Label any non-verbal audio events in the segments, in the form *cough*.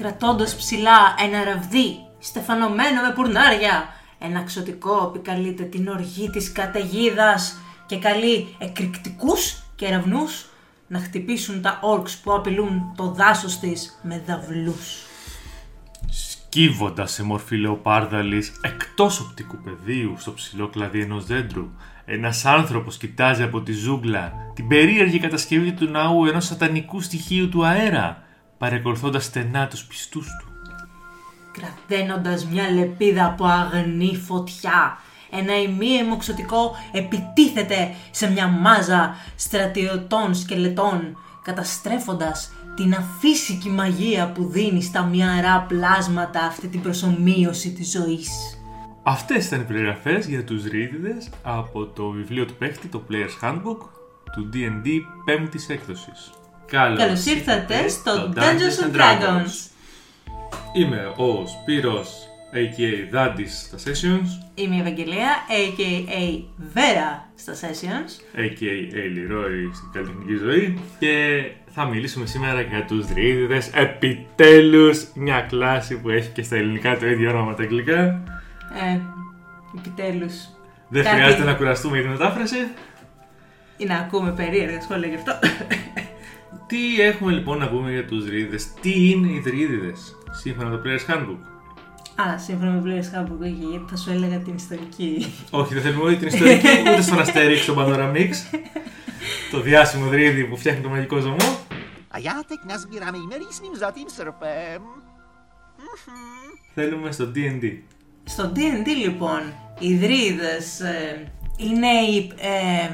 κρατώντας ψηλά ένα ραβδί στεφανωμένο με πουρνάρια. Ένα ξωτικό επικαλείται την οργή της καταιγίδας και καλεί εκρηκτικούς κεραυνούς να χτυπήσουν τα όρξ που απειλούν το δάσος της με δαυλούς. Σκύβοντας σε μορφή λεοπάρδαλης εκτός οπτικού πεδίου στο ψηλό κλαδί ενός δέντρου, ένας άνθρωπος κοιτάζει από τη ζούγκλα την περίεργη κατασκευή του ναού ενός σατανικού στοιχείου του αέρα, παρακολουθώντας στενά τους πιστούς του. Κραταίνοντας μια λεπίδα από αγνή φωτιά, ένα ημίαιμο ξωτικό επιτίθεται σε μια μάζα στρατιωτών σκελετών, καταστρέφοντας την αφύσικη μαγεία που δίνει στα μυαρά πλάσματα αυτή την προσωμείωση της ζωής. Αυτές ήταν οι περιγραφές για τους ρίδιδες από το βιβλίο του παίχτη, το Player's Handbook, του D&D 5ης έκδοσης. Καλώς ήρθατε στο Dungeons and Dragons. Είμαι ο Σπύρος, a.k.a. Δάντης στα Sessions, Είμαι η Ευαγγελία, a.k.a. Βέρα στα Sessions. a.k.a. Leroy στην καλλιτεχνική ζωή και θα μιλήσουμε σήμερα για τους δρύδιδες. Επιτέλους μια κλάση που έχει και στα ελληνικά το ίδιο όνομα με τα αγγλικά. Ε, επιτέλους. Δεν Κάτι- χρειάζεται να κουραστούμε για τη μετάφραση. Ή να ακούμε περίεργα σχόλια γι' αυτό. Τι έχουμε λοιπόν να πούμε για τους δρύδιδες. Τι είναι οι δρύδιδες σύμφωνα με το Player's Handbook; Α, σύμφωνα με Blair Scarborough, όχι, γιατί θα σου έλεγα την ιστορική. Όχι, δεν θέλουμε ούτε την ιστορική, *laughs* ούτε στον Αστέρι στον Pandora Mix. το διάσημο δρύδι που φτιάχνει το μαγικό ζωμό. A já teď nazbírám jmený svým zlatým srpem. Θέλουμε στο D&D. Στο D&D λοιπόν, οι δρύδες ε, είναι η ε,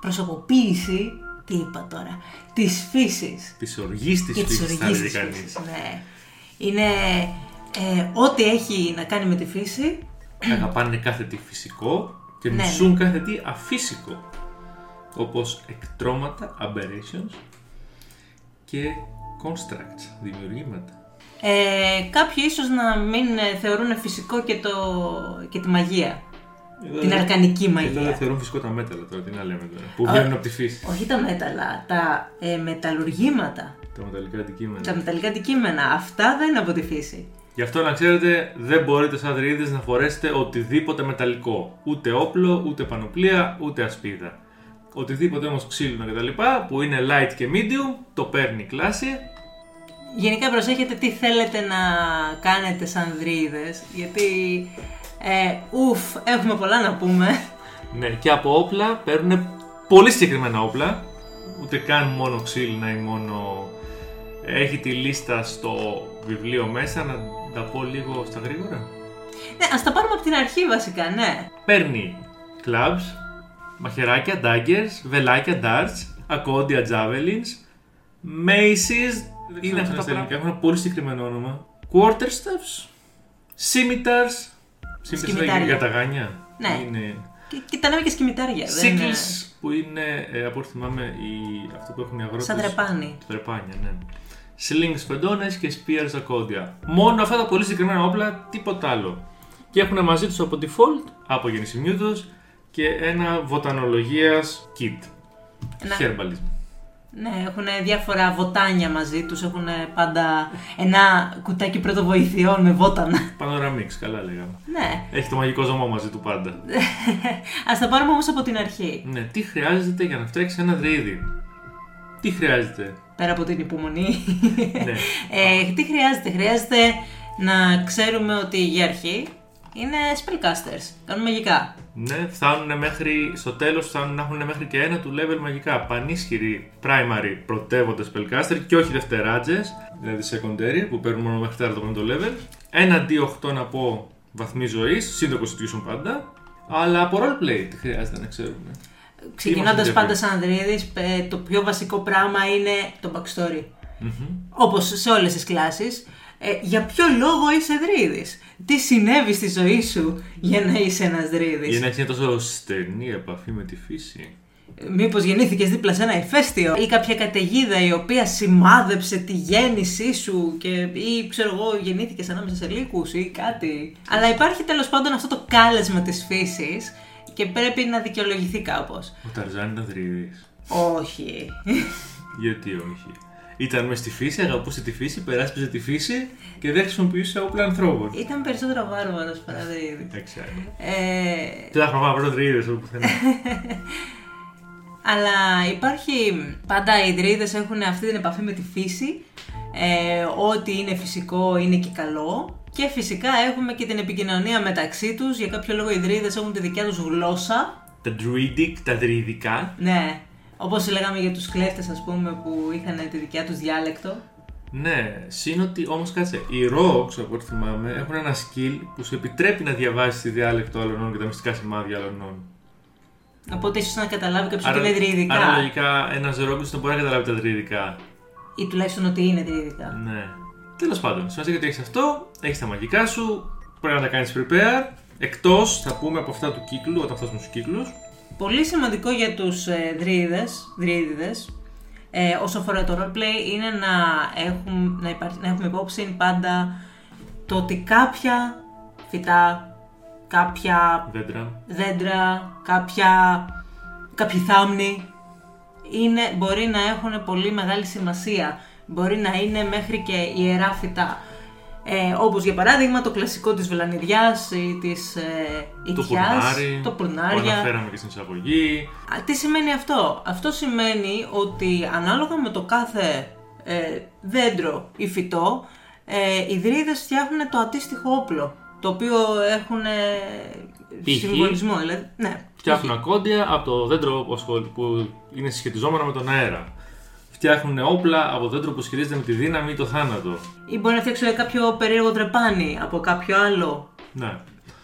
προσωποποίηση, τι είπα τώρα, της φύσης. Της οργής της και της φύσης θα οργής έλεγε της κανείς. φύσης, ναι. Είναι ε, ό,τι έχει να κάνει με τη φύση, Αγαπάνε κάθε τι φυσικό και Ναι, μισούν κάθε τι αφύσικο. Όπως εκτρώματα, aberrations και constructs, δημιουργήματα. ε, κάποιοι ίσως να μην ε, θεωρούν φυσικό και, το, και τη μαγεία. Εδώ Την δεν- αρκανική Εδώ δεν μαγεία. θεωρούν φυσικό τα μέταλλα τώρα, τι να λέμε τώρα. Που Α, βγαίνουν από τη φύση. Όχι τα μέταλλα, τα ε, μεταλλουργήματα, Τα μεταλλικά αντικείμενα. τα μεταλλικά αντικείμενα. Αυτά δεν είναι από τη φύση. Γι' αυτό να ξέρετε, δεν μπορείτε σαν δρύδες να φορέσετε οτιδήποτε μεταλλικό. Ούτε όπλο, ούτε πανοπλία, ούτε ασπίδα. Οτιδήποτε όμως ξύλινο κτλ. που είναι light και medium, το παίρνει η κλάση. Γενικά προσέχετε τι θέλετε να κάνετε σαν δρύδες, γιατί ε, ουφ, έχουμε πολλά να πούμε. Ναι, και από όπλα παίρνουν πολύ συγκεκριμένα όπλα. Ούτε καν μόνο ξύλινα ή μόνο. Έχει τη λίστα στο βιβλίο μέσα, να τα πω λίγο στα γρήγορα. Ναι, ας τα πάρουμε από την αρχή βασικά, ναι. Παίρνει clubs, μαχαιράκια, daggers, βελάκια, darts, ακόντια, javelins, maces, είναι αυτά τα πράγματα. Έχουν ένα πολύ συγκεκριμένο όνομα. Quarterstaffs, scimitars, scimitars Σκημητάρια. είναι για τα γάνια. Ναι. Είναι Και, και τα λέμε και σκημητάρια. δεν είναι- Sickles που είναι, ε, από ό,τι θυμάμαι, η, αυτό που έχουν οι αγρότες. Σαν τρεπάνι. Τρεπάνια, ναι. Slings, φεντώνες και spears, ακόντια. Μόνο αυτά τα πολύ συγκεκριμένα όπλα, τίποτα άλλο. Και έχουν μαζί τους από default, από γεννησιμιού τους, και ένα βοτανολογίας kit. Ένα- Herbalism. Ναι, έχουν διάφορα βοτάνια μαζί τους, έχουν πάντα ένα κουτάκι πρωτοβοηθειών με βότανα. Panorama Mix, καλά λέγαμε. Ναι, Έχει το μαγικό ζωμό μαζί του πάντα. *laughs* ας τα πάρουμε όμως από την αρχή. ναι, τι χρειάζεται για να φτιάξει ένα δρύδι; Τι χρειάζεται; Πέρα από την υπομονή. ναι. *laughs* Ε, τι χρειάζεται, χρειάζεται να ξέρουμε ότι για αρχή είναι spellcasters, κάνουν μαγικά. Ναι, φτάνουν μέχρι, στο τέλος φτάνουν να έχουν μέχρι και ένα του level μαγικά. Πανίσχυροι primary πρωτεύοντες spellcaster και όχι δευτεράτζες, δηλαδή secondary που παίρνουν μόνο μέχρι τέταρτο πέμπτο level. Ένα D8 να πω βαθμοί ζωής, σύντο constitution πάντα. Αλλά από roleplay τι χρειάζεται να ξέρουμε. Ξεκινώντας Είμαστε πάντα διαβίοι. σαν Ανδρείδης, ε, το πιο βασικό πράγμα είναι το backstory. Όπως σε όλες τις κλάσεις. Ε, για ποιο λόγο είσαι δρύδης; Τι συνέβη στη ζωή σου για να είσαι ένας δρύδης; Για να έχεις μια τόσο στενή επαφή με τη φύση. Μήπως γεννήθηκες δίπλα σε ένα ηφαίστειο ή κάποια καταιγίδα η οποία σημάδεψε τη γέννησή σου και, ή ξέρω εγώ γεννήθηκες ανάμεσα σε λύκους ή κάτι. Αλλά υπάρχει τέλος πάντων αυτό το κάλεσμα της φύσης και πρέπει να δικαιολογηθεί κάπως. Ο Ταρζάν ήταν δρύδης. Όχι. Γιατί όχι; Ήταν μες στη φύση, αγαπούσε τη φύση, περάσπιζε τη φύση και δεν χρησιμοποιούσε όπλα ανθρώπων. Ήταν περισσότερο βάρβαρος παρά δρύδι. Δεν ξέρω. Ε, Τι θα έχουμε να βρω δρύδες όπου πουθενά. *laughs* αλλά υπάρχει, πάντα οι δρύδες έχουν αυτή την επαφή με τη φύση, ε, ό,τι είναι φυσικό είναι και καλό. Και φυσικά έχουμε και την επικοινωνία μεταξύ τους, για κάποιο λόγο οι δρύδες έχουν τη δικιά τους γλώσσα. τα druidic, τα δρυδικά. Ναι, όπως λέγαμε για τους κλέφτες ας πούμε που είχαν τη δικιά τους διάλεκτο. Ναι, συν ότι όμως κάτσε. Οι rocks, από ό,τι θυμάμαι, έχουν ένα skill που σου επιτρέπει να διαβάσεις τη διάλεκτο άλλων και τα μυστικά σημάδια άλλων. Οπότε ίσως να καταλάβει κάποιος ότι είναι δρυδικά. άρα λογικά ένας ρόγκο δεν μπορεί να καταλάβει τα δρυδικά. Ή τουλάχιστον ότι είναι δρυδικά. Ναι. Τέλος πάντων, σημασία ότι έχεις αυτό, έχεις τα μαγικά σου, πρέπει να τα κάνεις prepare. Εκτός, θα πούμε από αυτά του κύκλου, όταν φτάσουμε στου κύκλους. Πολύ σημαντικό για τους ε, δρύδες, δρύδιδες, ε, όσο αφορά το roleplay, είναι να, έχουν, να, υπάρχει, να έχουμε υπόψη πάντα το ότι κάποια φυτά, κάποια Δέντρα. δέντρα, κάποια, κάποιοι θάμνοι είναι, μπορεί να έχουν πολύ μεγάλη σημασία. Μπορεί να είναι μέχρι και ιερά φυτά. Ε, όπως για παράδειγμα το κλασικό της βελανιδιάς ή της ε, Το οικιάς, πουρνάρι. το Που πουρνάρια. αναφέραμε και στην εισαγωγή. Α, Τι σημαίνει αυτό; Αυτό σημαίνει ότι ανάλογα με το κάθε ε, δέντρο ή φυτό, ε, οι δρύδες φτιάχνουν το αντίστοιχο όπλο, το οποίο έχουν ε, Π.χ. συμβολισμό. Δηλαδή, ναι, Φτιάχνουν ακόντια από το δέντρο που ασχολ- που είναι συσχετιζόμενο με τον αέρα. Φτιάχνουν όπλα από δέντρο που σχετίζεται με τη δύναμη ή το θάνατο. Ή μπορεί να φτιάξουν κάποιο περίεργο τρεπάνι από κάποιο άλλο Ναι.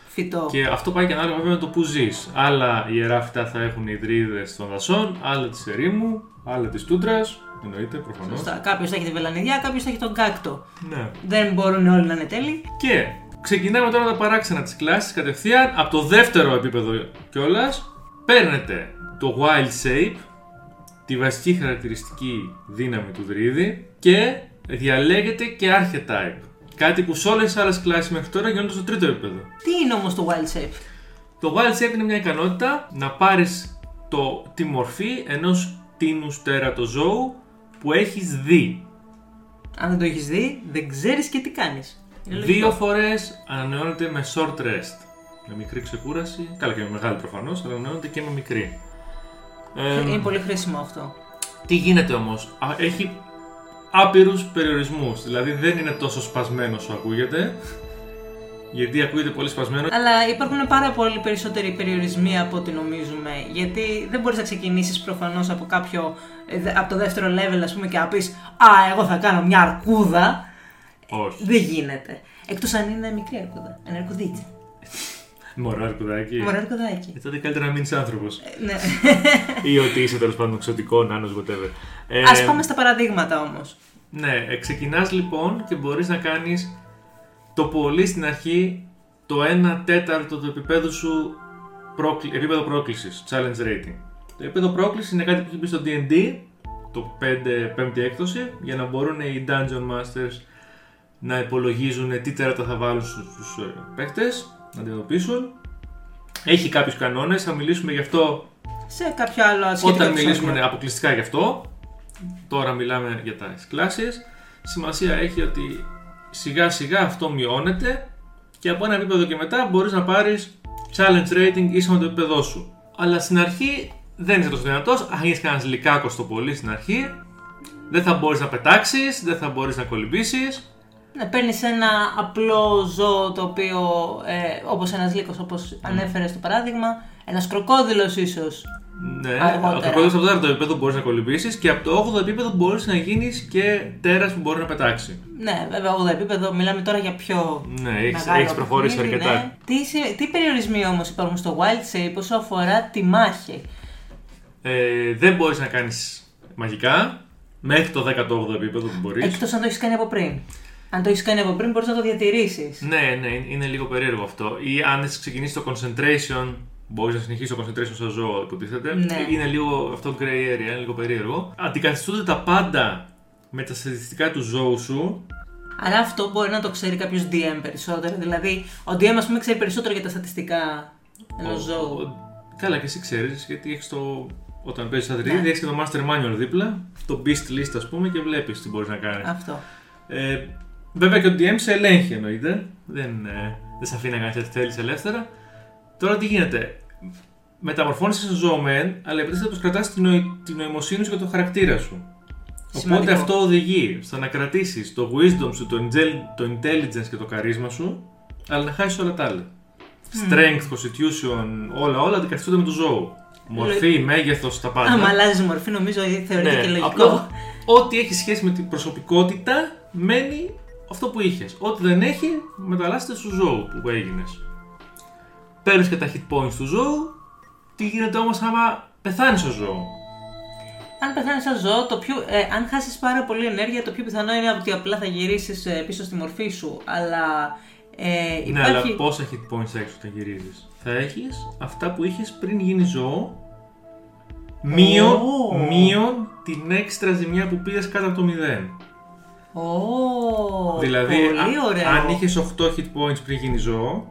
φυτό. Και αυτό πάει και ανάλογα βέβαια με το που ζεις. Άλλα ιερά φυτά θα έχουν οι ιδρύδε των δασών, άλλα της ερήμου, άλλα της τούντρας. Εννοείται προφανώς. Σωστά. Κάποιος θα έχει τη βελανιδιά, κάποιος θα έχει τον κάκτο. Ναι. Δεν μπορούν όλοι να είναι τέλειοι. Και ξεκινάμε τώρα τα παράξενα της κλάσης κατευθείαν από το δεύτερο επίπεδο κιόλας. Παίρνετε το Wild Shape, τη βασική χαρακτηριστική δύναμη του δρύδι και διαλέγετε και Archetype. Κάτι που σε όλες τις άλλες κλάσεις μέχρι τώρα γίνονται στο τρίτο επίπεδο. Τι είναι όμως το wild shape; Το Wild Shape είναι μια ικανότητα να πάρεις το, τη μορφή ενός τίνους τέρατο ζώου που έχεις δει. Αν δεν το έχεις δει, δεν ξέρεις και τι κάνεις. Δύο φορές ανανεώνεται με short rest. Με μικρή ξεκούραση, καλά και με μεγάλη προφανώς, αλλά ανανεώνεται και με μικρή. Ε, Είναι πολύ χρήσιμο αυτό. τι γίνεται όμως, Α, έχει άπειρους περιορισμούς, δηλαδή δεν είναι τόσο σπασμένο όσο ακούγεται, γιατί ακούγεται πολύ σπασμένο. Αλλά υπάρχουν πάρα πολύ περισσότεροι περιορισμοί από ό,τι νομίζουμε. Γιατί δεν μπορείς να ξεκινήσεις προφανώς από κάποιο. ε, δε- από το δεύτερο level, ας πούμε, και να πεις Α, εγώ θα κάνω μια αρκούδα. Όχι. Δεν γίνεται. Εκτός αν είναι μικρή αρκούδα. Ένα αρκουδίτσι. Μωρό αρκουδάκι. Μωρό αρκουδάκι. Ε, τότε καλύτερα να μείνεις άνθρωπος. Ε, Ναι. ή ότι είσαι τέλος πάντων εξωτικό, νάνος, whatever. Ε, Α πάμε στα παραδείγματα όμως. Ναι, ε, ξεκινάς λοιπόν και μπορείς να κάνεις το πολύ στην αρχή το 1 τέταρτο του επίπεδου σου πρόκλη- επίπεδο πρόκλησης, challenge rating. Το επίπεδο πρόκλησης είναι κάτι που έχεις μπει στο D&D, το 5, πέμπτη έκδοση, για να μπορούν οι Dungeon Masters να υπολογίζουν τι τέρατα θα βάλουν στους, στους ε, παίκτες, να αντιμετωπίσουν. Έχει κάποιους κανόνες, θα μιλήσουμε γι' αυτό Σε κάποιο άλλο σχετικό όταν επεισόδιο. μιλήσουμε αποκλειστικά γι' αυτό, τώρα μιλάμε για τα κλάσεις, σημασία έχει ότι σιγά σιγά αυτό μειώνεται και από ένα επίπεδο και μετά μπορείς να πάρεις challenge rating ίσα με το επίπεδό σου. Αλλά στην αρχή δεν είσαι τόσο δυνατός, αν έχεις κανένας λικάκο στο πολύ στην αρχή, δεν θα μπορείς να πετάξεις, δεν θα μπορείς να κολυμπήσεις. Να παίρνεις ένα απλό ζώο το οποίο, ε, όπως ένας λύκος, όπως ανέφερες στο παράδειγμα, ένας κροκόδηλο ίσως. Ναι, Αργότερα. από το πρώτο στο τέταρτο επίπεδο μπορείς να κολυμπήσεις και από το 8ο επίπεδο μπορείς να γίνεις και τέρας που μπορεί να πετάξει. Ναι, βέβαια, 8 επίπεδο, μιλάμε τώρα για πιο. Ναι, έχεις- μεγάλο έχεις προχωρήσει παιχνίδι, αρκετά. ναι. Τι, σε- τι περιορισμοί όμως υπάρχουν στο Wild Shape όσο αφορά τη μάχη; Ε, δεν μπορείς να κάνεις μαγικά μέχρι το 18ο επίπεδο που μπορείς. Εκτός αν το έχεις κάνει από πριν. Αν το έχεις κάνει από πριν, μπορείς να το διατηρήσεις. Ναι, ναι, είναι λίγο περίεργο αυτό. Ή αν έχεις ξεκινήσει το concentration, μπορείς να συνεχίσεις το concentration στο ζώο, υποτίθεται. Ναι. Είναι λίγο αυτό gray area, είναι λίγο περίεργο. Αντικαθιστούνται τα πάντα με τα στατιστικά του ζώου σου. Άρα αυτό μπορεί να το ξέρει κάποιος DM περισσότερο. Δηλαδή, ο DM, ας πούμε, ξέρει περισσότερο για τα στατιστικά ενός Ο- ζώου. ο- Καλά, και εσύ ξέρεις, γιατί έχεις το Όταν παίζεις σαν Ναι. δρύδι, έχεις και το Master Manual δίπλα, το Beast List ας πούμε, και βλέπεις τι μπορείς να κάνεις. Αυτό. Ε, βέβαια και ο DM σε ελέγχει εννοείται. Δεν, ε, δεν σε αφήνει να κάνει ό,τι θέλεις ελεύθερα. Τώρα τι γίνεται; Μεταμορφώνεσαι σε ζώο μεν, αλλά επιτέλου πω κρατάς την, νοη- την νοημοσύνη σου και το χαρακτήρα σου. Οπότε Σημαντικό. αυτό οδηγεί στο να κρατήσεις το wisdom σου, το, ingel- το intelligence και το καρίσμα σου, αλλά να χάσεις όλα τα άλλα. Strength, constitution, όλα, όλα αντικαθιστούνται με το ζώο. Μορφή, μέγεθος, τα πάντα. Άμα αλλάζεις μορφή, νομίζω θεωρείται Ναι, και λογικό. απλά ό,τι έχει σχέση με την προσωπικότητα μένει αυτό που είχες. Ό,τι δεν έχει, μεταλλάσσεται στο ζώο που έγινες. Παίρνεις και τα hit points του ζώου. Τι γίνεται όμως άμα πεθάνει ο ζώο; Αν πεθάνεις σαν ζώο, το πιο, ε, αν χάσεις πάρα πολύ ενέργεια, το πιο πιθανό είναι ότι απλά θα γυρίσεις πίσω στη μορφή σου. Αλλά ε, Ναι, αλλά υπάρχει. πόσα hit points έχει όταν γυρίζεις; Θα έχεις αυτά που είχες πριν γίνει ζώο. Μείον, Ω. μείον την έξτρα ζημιά που πήρε κάτω από το 0. Ω, δηλαδή, πολύ α- ωραίο. αν είχες 8 hit points πριν γίνει ζώο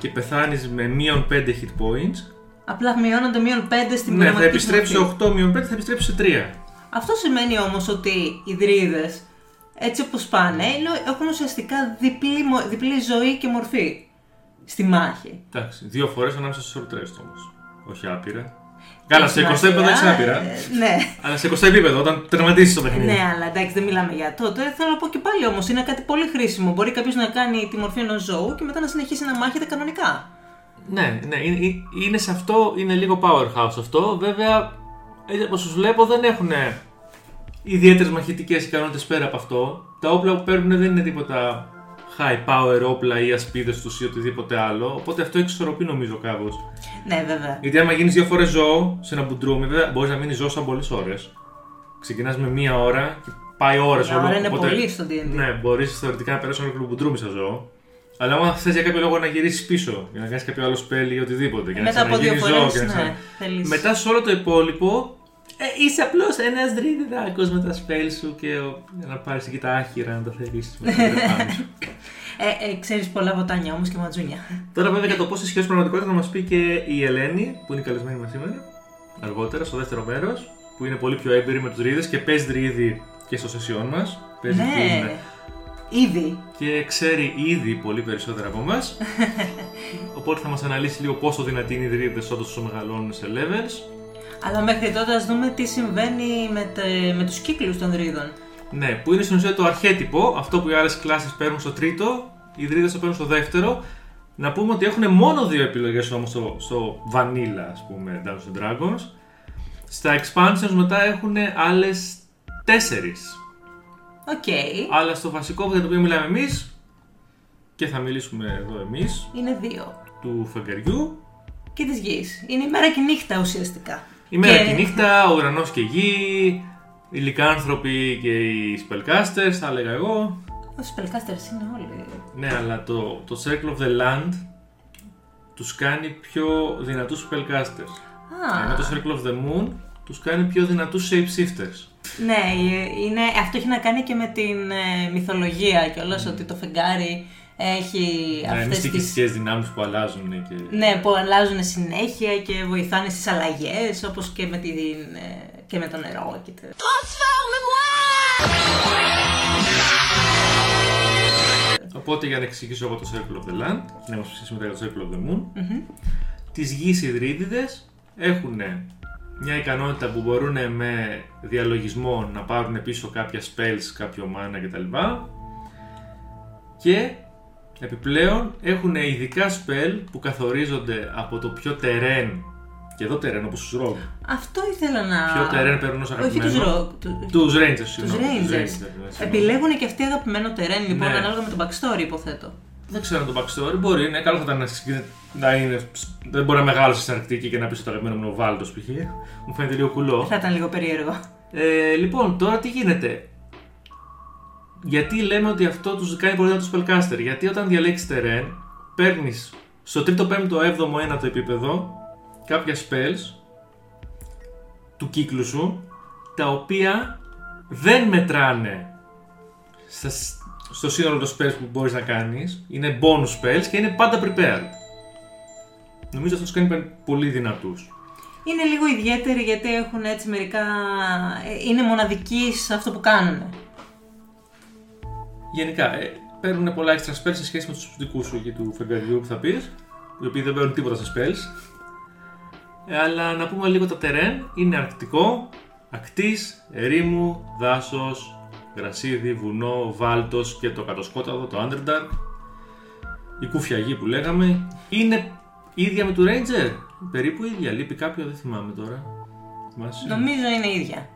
και πεθάνεις με μείον 5 hit points, Απλά μειώνονται μείον 5 στην ναι, θα πραγματική επιστρέψει μορφή. σε 8 μείον 5, θα επιστρέψει σε 3. Αυτό σημαίνει όμως ότι οι δρίδες, έτσι όπως πάνε, είναι- έχουν ουσιαστικά διπλή, μο- διπλή ζωή και μορφή στη μάχη. Εντάξει, δύο φορές ανάμεσα σε short rest όμως. Όχι άπειρα. Καλά, σε Έχει 20 επίπεδο έχεις σημασία, άπειρα. ε, ναι. Αλλά σε 20 επίπεδο, όταν τερματίσει το παιχνίδι. Ναι, αλλά εντάξει, δεν μιλάμε για αυτό. Τώρα θέλω να πω και πάλι όμως, είναι κάτι πολύ χρήσιμο. Μπορεί κάποιος να κάνει τη μορφή ενός ζώου και μετά να συνεχίσει να μάχεται κανονικά. Ναι, ναι, είναι, είναι σε αυτό, είναι λίγο powerhouse αυτό. Βέβαια, έτσι όπως τους βλέπω δεν έχουν ιδιαίτερες μαχητικές ικανότητες πέρα από αυτό. Τα όπλα που παίρνουν δεν είναι τίποτα high power όπλα ή ασπίδες τους ή οτιδήποτε άλλο. Οπότε αυτό εξισορροπεί νομίζω κάπως. Ναι, βέβαια. Γιατί άμα γίνεις δύο φορές ζώο σε ένα μπουντρούμι, βέβαια μπορείς να μείνεις ζώο σαν πολλές ώρες. Ξεκινάς με μία ώρα και πάει ώρες Μια όλο. ώρα είναι οπότε- πολύ στο D&D. Ναι, μπορείς θεωρητικά να περάσεις όλο το μπουντρούμι σαν ζώο. Αλλά άμα θες για κάποιο λόγο να γυρίσεις πίσω, για να κάνεις κάποιο άλλο spell ή οτιδήποτε. Και να Μετά από δύο ξαναγίνεις ζώο φορέ, και να ξανα- ναι, θέλεις... μετά σε όλο το υπόλοιπο, ε, είσαι απλώς ένας δρύδιδάκος με τα spell σου και ο, για να πάρεις εκεί τα άχυρα να τα θερήσεις *laughs* με τα πάνω σου. Ε, ε, ξέρεις πολλά βοτάνια όμως και ματζούνια. Τώρα, βέβαια, για το πώς ισχύει πραγματικότητα να μας πει και η Ελένη, που είναι η καλεσμένη μας σήμερα, αργότερα, στο δεύτερο μέρος, που είναι πολύ πιο έμπειρη με τους δρύδε και παίζει δρύδι και στο σεσιόν μας. Παίζει ναι, την- ήδη. και ξέρει ήδη πολύ περισσότερα από εμάς. *laughs* Οπότε θα μας αναλύσει λίγο πόσο δυνατοί είναι οι δρύδε όντως όσο μεγαλώνουν σε levels. Αλλά μέχρι τότε ας δούμε τι συμβαίνει με, τε, με τους κύκλους των δρυίδων. Ναι, που είναι στην ουσία το αρχέτυπο, αυτό που οι άλλες κλάσεις παίρνουν στο τρίτο, οι δρυίδες το παίρνουν στο δεύτερο. Να πούμε ότι έχουν μόνο δύο επιλογές όμως στο, στο Vanilla, ας πούμε, Dungeons and Dragons. Στα expansions μετά έχουν άλλες τέσσερις. Οκ, Αλλά στο βασικό για το οποίο μιλάμε εμείς, και θα μιλήσουμε εδώ εμείς, είναι δύο. του φεγγαριού, Και της γης. Είναι η μέρα και η νύχτα ουσιαστικά. η μέρα και η νύχτα, ο ουρανός και η γη, οι λικάνθρωποι και οι spellcasters, θα έλεγα εγώ. Όσοι spellcasters είναι όλοι. Ναι, αλλά το, το Circle of the Land τους κάνει πιο δυνατούς spellcasters. Α, Ενώ το Circle of the Moon τους κάνει πιο δυνατούς shapeshifters. ναι, είναι, αυτό έχει να κάνει και με την ε, μυθολογία κιόλας, ότι το φεγγάρι έχει Ναι, αυτές τις... μυστικές δυνάμεις που αλλάζουν και... Ναι, που αλλάζουν συνέχεια και βοηθάνε στις αλλαγές, όπως και με, την, ε, και με το νερό και το... Οπότε για να εξηγήσω εγώ το Circle of the Land, να μας ψήσει μετά για το Circle of the Moon, τις γης υδρίδιδες έχουν μια ικανότητα που μπορούν με διαλογισμό να πάρουν πίσω κάποια spells, κάποιο mana κτλ. Και επιπλέον έχουν ειδικά spell που καθορίζονται από το ποιο terrain και εδώ terrain όπως τους rogue. Αυτό ήθελα να... Ποιο terrain παίρνουν ως Όχι αγαπημένο. τους ρο... του- Τους rangers, Τους συγγνώμη. Rangers. Rangers, συγγνώμη. Επιλέγουν και αυτοί αγαπημένο terrain, λοιπόν, Ναι. ανάλογα με το backstory, υποθέτω. Δεν ξέρω το backstory. Μπορεί, ναι, καλό θα ήταν να, ξεκινήσει- να είναι. Δεν μπορεί να μεγάλωσε στην Αρκτική και να πεις ότι το αγαπημένο μου είναι ο Βάλτος π.χ. Μου φαίνεται λίγο κουλό. Θα ήταν λίγο περίεργο. Ε, λοιπόν, τώρα τι γίνεται; Γιατί λέμε ότι αυτό τους κάνει πολύ δυνατό spellcaster; Γιατί όταν διαλέξεις terrain, παίρνεις στο τρίτο, πέμπτο, έβδομο, ένατο επίπεδο κάποια spells του κύκλου σου τα οποία δεν μετράνε στα, στο σύνολο των spells που μπορείς να κάνεις. Είναι bonus spells και είναι πάντα prepared. Νομίζω αυτός τους κάνει πολύ δυνατούς. είναι λίγο ιδιαίτεροι γιατί έχουν έτσι μερικά... ε, είναι μοναδικοί σε αυτό που κάνουν. Γενικά, ε, παίρνουν πολλά extra spells σε σχέση με τους δικούς σου εκεί του φεγγαριού που θα πεις, οι οποίοι δεν παίρνουν τίποτα στα spells. Ε, αλλά να πούμε λίγο τα terrain. Είναι αρκτικό, ακτής, ερήμου, δάσος, γρασίδι, βουνό, βάλτος και το κατοσκόταδο, το Underdark. Η κούφια γη που λέγαμε. Είναι ίδια με του Ranger; Περίπου ίδια. Λείπει κάποιο, δεν θυμάμαι τώρα. Θυμάσαι; Νομίζω είναι ίδια.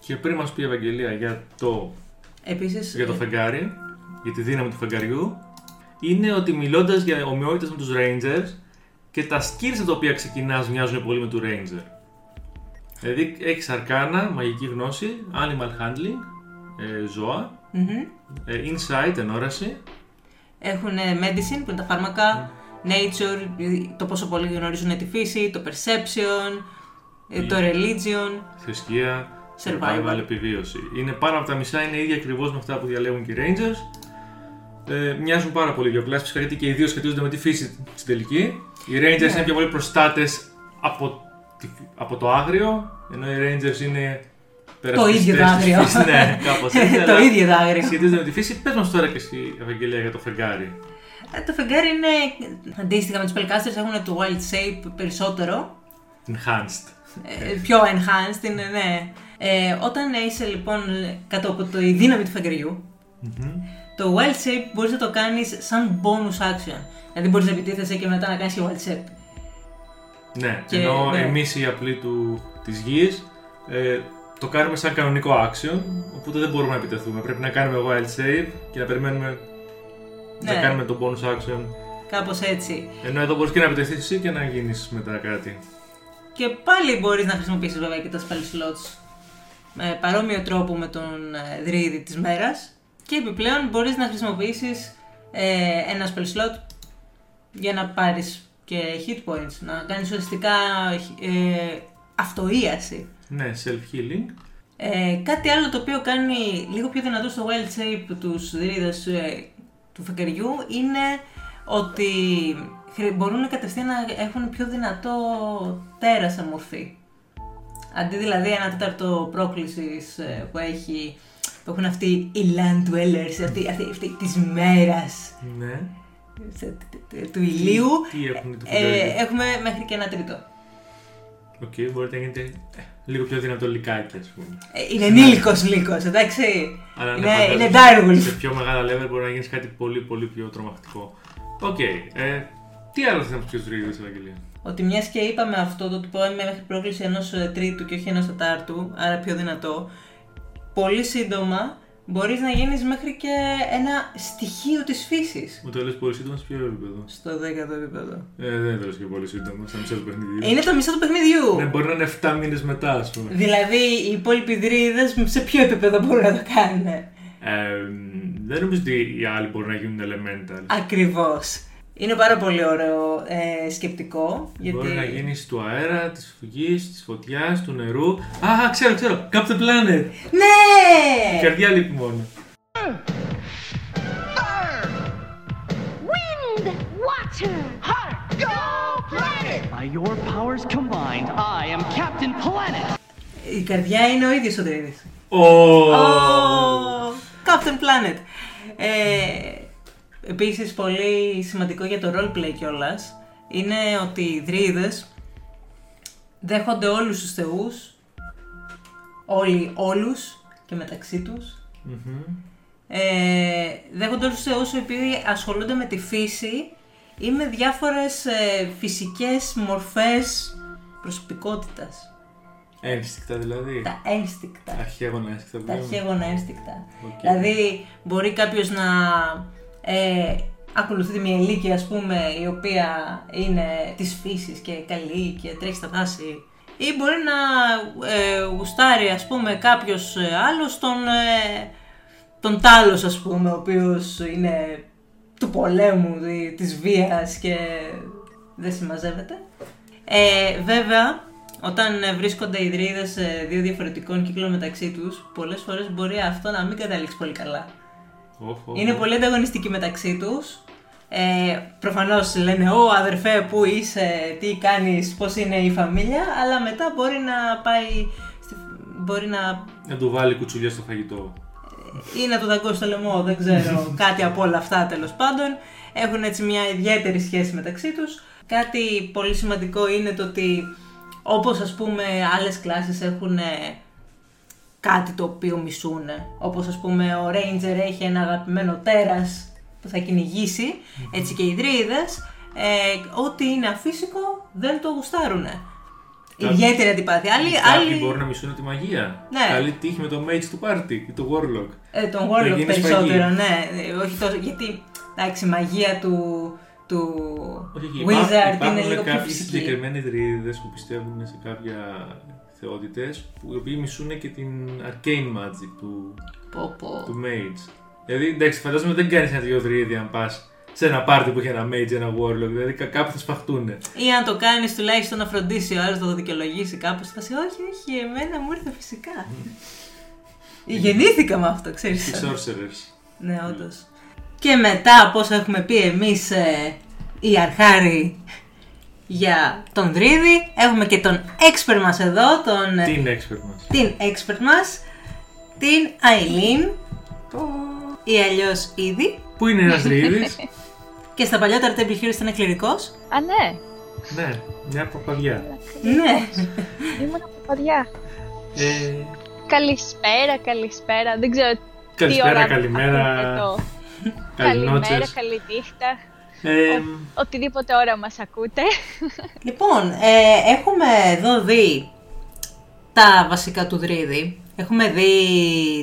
Και πριν μας πει η Ευαγγελία για το Επίσης, για το ε, φεγγάρι, για τη δύναμη του φεγγαριού, είναι ότι μιλώντας για ομοιότητες με τους Rangers και τα skills τα οποία ξεκινάς μοιάζουν πολύ με του Ranger. Δηλαδή έχεις αρκάνα, μαγική γνώση, animal handling, ε, ζώα, μμμ. ε, insight, ενόραση, Έχουν ε, medicine που είναι τα φάρμακα, nature, ε, το πόσο πολύ γνωρίζουν τη φύση, το perception, ε, το religion. θρησκεία, Survival. επιβίωση. Είναι πάνω από τα μισά, είναι ίδια ακριβώς με αυτά που διαλέγουν και οι Rangers. Ε, μοιάζουν πάρα πολύ οι δύο κλάσει, φυσικά γιατί και οι δύο σχετίζονται με τη φύση στην τελική. Οι Rangers Ναι. είναι πιο πολύ προστάτες από, τη- από το άγριο, ενώ οι Rangers είναι περασπιστές ίδιο το της άγριο. φύσης. ναι, κάπως έτσι. *laughs* το αλλά ίδιο δάγριο. Σχετίζονται με τη φύση. Πες μας τώρα και εσύ, Ευαγγελία, για το φεγγάρι. Ε, το φεγγάρι είναι αντίστοιχα με τους spellcasters έχουν το wild shape περισσότερο. Enhanced. ε, πιο enhanced είναι, ναι. Ε, όταν είσαι λοιπόν κάτω από το, η δύναμη του φεγγαριού, το wild shape μπορείς να το κάνεις σαν bonus action. Δηλαδή μπορείς να επιτίθεσαι και μετά να κάνεις και wild shape. Ναι, Και- ενώ ναι. εμείς οι απλοί του, της γης ε, το κάνουμε σαν κανονικό action, οπότε δεν μπορούμε να επιτεθούμε. Πρέπει να κάνουμε wild save και να περιμένουμε να Ναι. κάνουμε το bonus action. Κάπως έτσι. Ενώ εδώ μπορείς και να επιτεθείς εσύ και να γίνεις μετά κάτι. Και πάλι μπορείς να χρησιμοποιήσεις βέβαια και τα spell slots με παρόμοιο τρόπο με τον ε, δρύδι της μέρας και επιπλέον μπορείς να χρησιμοποιήσεις ε, ένα spell slot για να πάρεις και hit points, να κάνεις ουσιαστικά ε, αυτοίαση. Ναι, self-healing. Ε, κάτι άλλο το οποίο κάνει λίγο πιο δυνατό στο wild shape τους δρύδες ε, του φεκεριού είναι ότι χρη- μπορούν κατευθείαν να έχουν πιο δυνατό τέρα σε μορφή. Αντί δηλαδή ένα τέταρτο πρόκλησης ε, που, έχει, που έχουν αυτοί οι land dwellers, αυτοί, αυτοί, αυτοί της μέρας, Ναι. σε- του ηλίου, Τι έχουν το ε, φεγγάρι. έχουμε μέχρι και ένα τρίτο. Οκ, μπορείτε να γίνετε ε, λίγο πιο δυνατό λυκάκι, ας πούμε. Ε, είναι ενήλικος λύκος, εντάξει. Αλλά ναι, είναι, φαντάζομαι είναι direwolf. Σε πιο μεγάλα level μπορεί να γίνεις κάτι πολύ πολύ πιο τρομακτικό. Οκ, ε, τι άλλο θες να πεις για τους δρυίδες, Ευαγγελία; Ότι μιας και είπαμε αυτό το ότι πάμε μέχρι πρόκληση ενός τρίτου και όχι ενός τετάρτου, άρα πιο δυνατό, πολύ σύντομα μπορείς να γίνεις μέχρι και ένα στοιχείο της φύσης. Μου το λες πολύ σύντομα σε ποιο επίπεδο; Στο 10ο επίπεδο. Ε, δεν το λες και πολύ σύντομα, στα μισά του παιχνιδιού. Είναι το μισό του παιχνιδιού. Ναι, μπορεί να είναι 7 μήνες μετά, ας πούμε. Δηλαδή οι υπόλοιποι δρύδες σε ποιο επίπεδο μπορούν να το κάνουν; Ε, δεν νομίζω ότι οι άλλοι μπορούν να γίνουν elemental. Ακριβώς. Είναι πάρα πολύ ωραίο ε, σκεπτικό. Γιατί... Μπορεί να γίνεις του αέρα, της φυγής, της φωτιάς, του νερού. Α, ξέρω, ξέρω. Captain Planet. Η Ναι! καρδιά λείπει μόνο. Wind, water, heart, go planet! By your powers combined, I am Captain Planet. Η καρδιά είναι ο ίδιος ο Δρύδης. Ω! Oh, Captain Planet. Ε, επίσης, πολύ σημαντικό για το roleplay κιόλας είναι ότι οι δρύδες δέχονται όλους τους θεούς, όλοι, όλους και μεταξύ τους. Ε, δέχονται όλους τους θεούς οι οποίοι ασχολούνται με τη φύση ή με διάφορες ε, φυσικές μορφές προσωπικότητας. Ένστικτα δηλαδή. Τα ένστικτα. Αρχέγονα ένστικτα. Τα που λέμε. αρχέγονα ένστικτα. Οκ. Δηλαδή, μπορεί κάποιος να ε, ακολουθεί μια ηλίκια, ας πούμε, η οποία είναι της φύσης και καλή και τρέχει στα δάση. Ή μπορεί να ε, γουστάρει, ας πούμε, κάποιος ε, άλλος τον, ε, τον Τάλος, ας πούμε, ο οποίος είναι του πολέμου, δι- της βίας και δεν συμμαζεύεται. Ε, βέβαια, όταν ε, βρίσκονται οι δρύδες σε δύο διαφορετικών κύκλων μεταξύ τους, πολλές φορές μπορεί αυτό να μην καταλήξει πολύ καλά. Οχ, οχ, Είναι οχ. πολύ ανταγωνιστικοί μεταξύ τους Ε, προφανώς λένε «Ω αδερφέ που είσαι, τι κάνεις, πώς είναι η φαμίλια» αλλά μετά μπορεί να πάει, στη- μπορεί να Να του βάλει κουτσουλιά στο φαγητό. ή να του δαγκώσει το λαιμό, δεν ξέρω, *laughs* κάτι από όλα αυτά τέλος πάντων. Έχουν έτσι μια ιδιαίτερη σχέση μεταξύ τους. Κάτι πολύ σημαντικό είναι το ότι όπως ας πούμε άλλες κλάσεις έχουν ε, κάτι το οποίο μισούν. Όπως ας πούμε ο Ranger έχει ένα αγαπημένο τέρας που θα κυνηγήσει, έτσι και οι Δρύδες, ε, ό,τι είναι αφύσικο δεν το γουστάρουν. Κάποιοι- Ιδιαίτερη αντιπάθεια. Άλλοι, Κάποιοι άλλοι... μπορούν να μισούν τη μαγεία. Ναι. Καλή τύχη με το mage του party ή το warlock. Ε, τον Να Warlock γίνεις περισσότερο, σφαγή. ναι. Ε, Όχι τόσο, γιατί εντάξει, η μαγεία του, του Όχι, όχι, Wizard υπάρχουν- είναι υπάρχουν λίγο πιο κάποιοι φυσική. συγκεκριμένοι δρύδιδες που πιστεύουν σε κάποια θεότητες που οι οποίοι μισούν και την arcane magic του, Πω, πω. του mage. Δηλαδή, εντάξει, φαντάζομαι δεν κάνεις ένα δυο δρύδι αν πας σε ένα πάρτι που έχει ένα mage, ένα warlock, δηλαδή κα- κάπου θα σπαχτούν. Ή αν το κάνεις τουλάχιστον να φροντίσει ο άλλος να το δικαιολογήσει κάπως. Θα σε όχι, όχι, εμένα μου ήρθε φυσικά. Γεννήθηκα με αυτό, ξέρεις. Οι sorcerers. Ναι, όντως. Και μετά, από όσα έχουμε πει εμείς οι αρχάροι για τον Δρίδη, έχουμε και τον expert μας εδώ, τον, Τι είναι expert μας. την expert μας, την Αιλίν ή αλλιώς ήδη. Πού είναι ένας δρύδης. *laughs* Και στα παλιότερα Temple Heroes ήταν κληρικός. Α, ναι. ναι, μια παπαδιά. Ναι. *laughs* Ήμουν παπαδιά. Ε, Καλησπέρα, καλησπέρα. Δεν ξέρω τι Καλησπέρα, ώρα καλημέρα, ακούτε το. καληνότσες. Καλημέρα, καλή νύχτα. Ε, Οτιδήποτε ώρα μας ακούτε. Λοιπόν, ε, έχουμε εδώ δει τα βασικά του Δρίδη. Έχουμε δει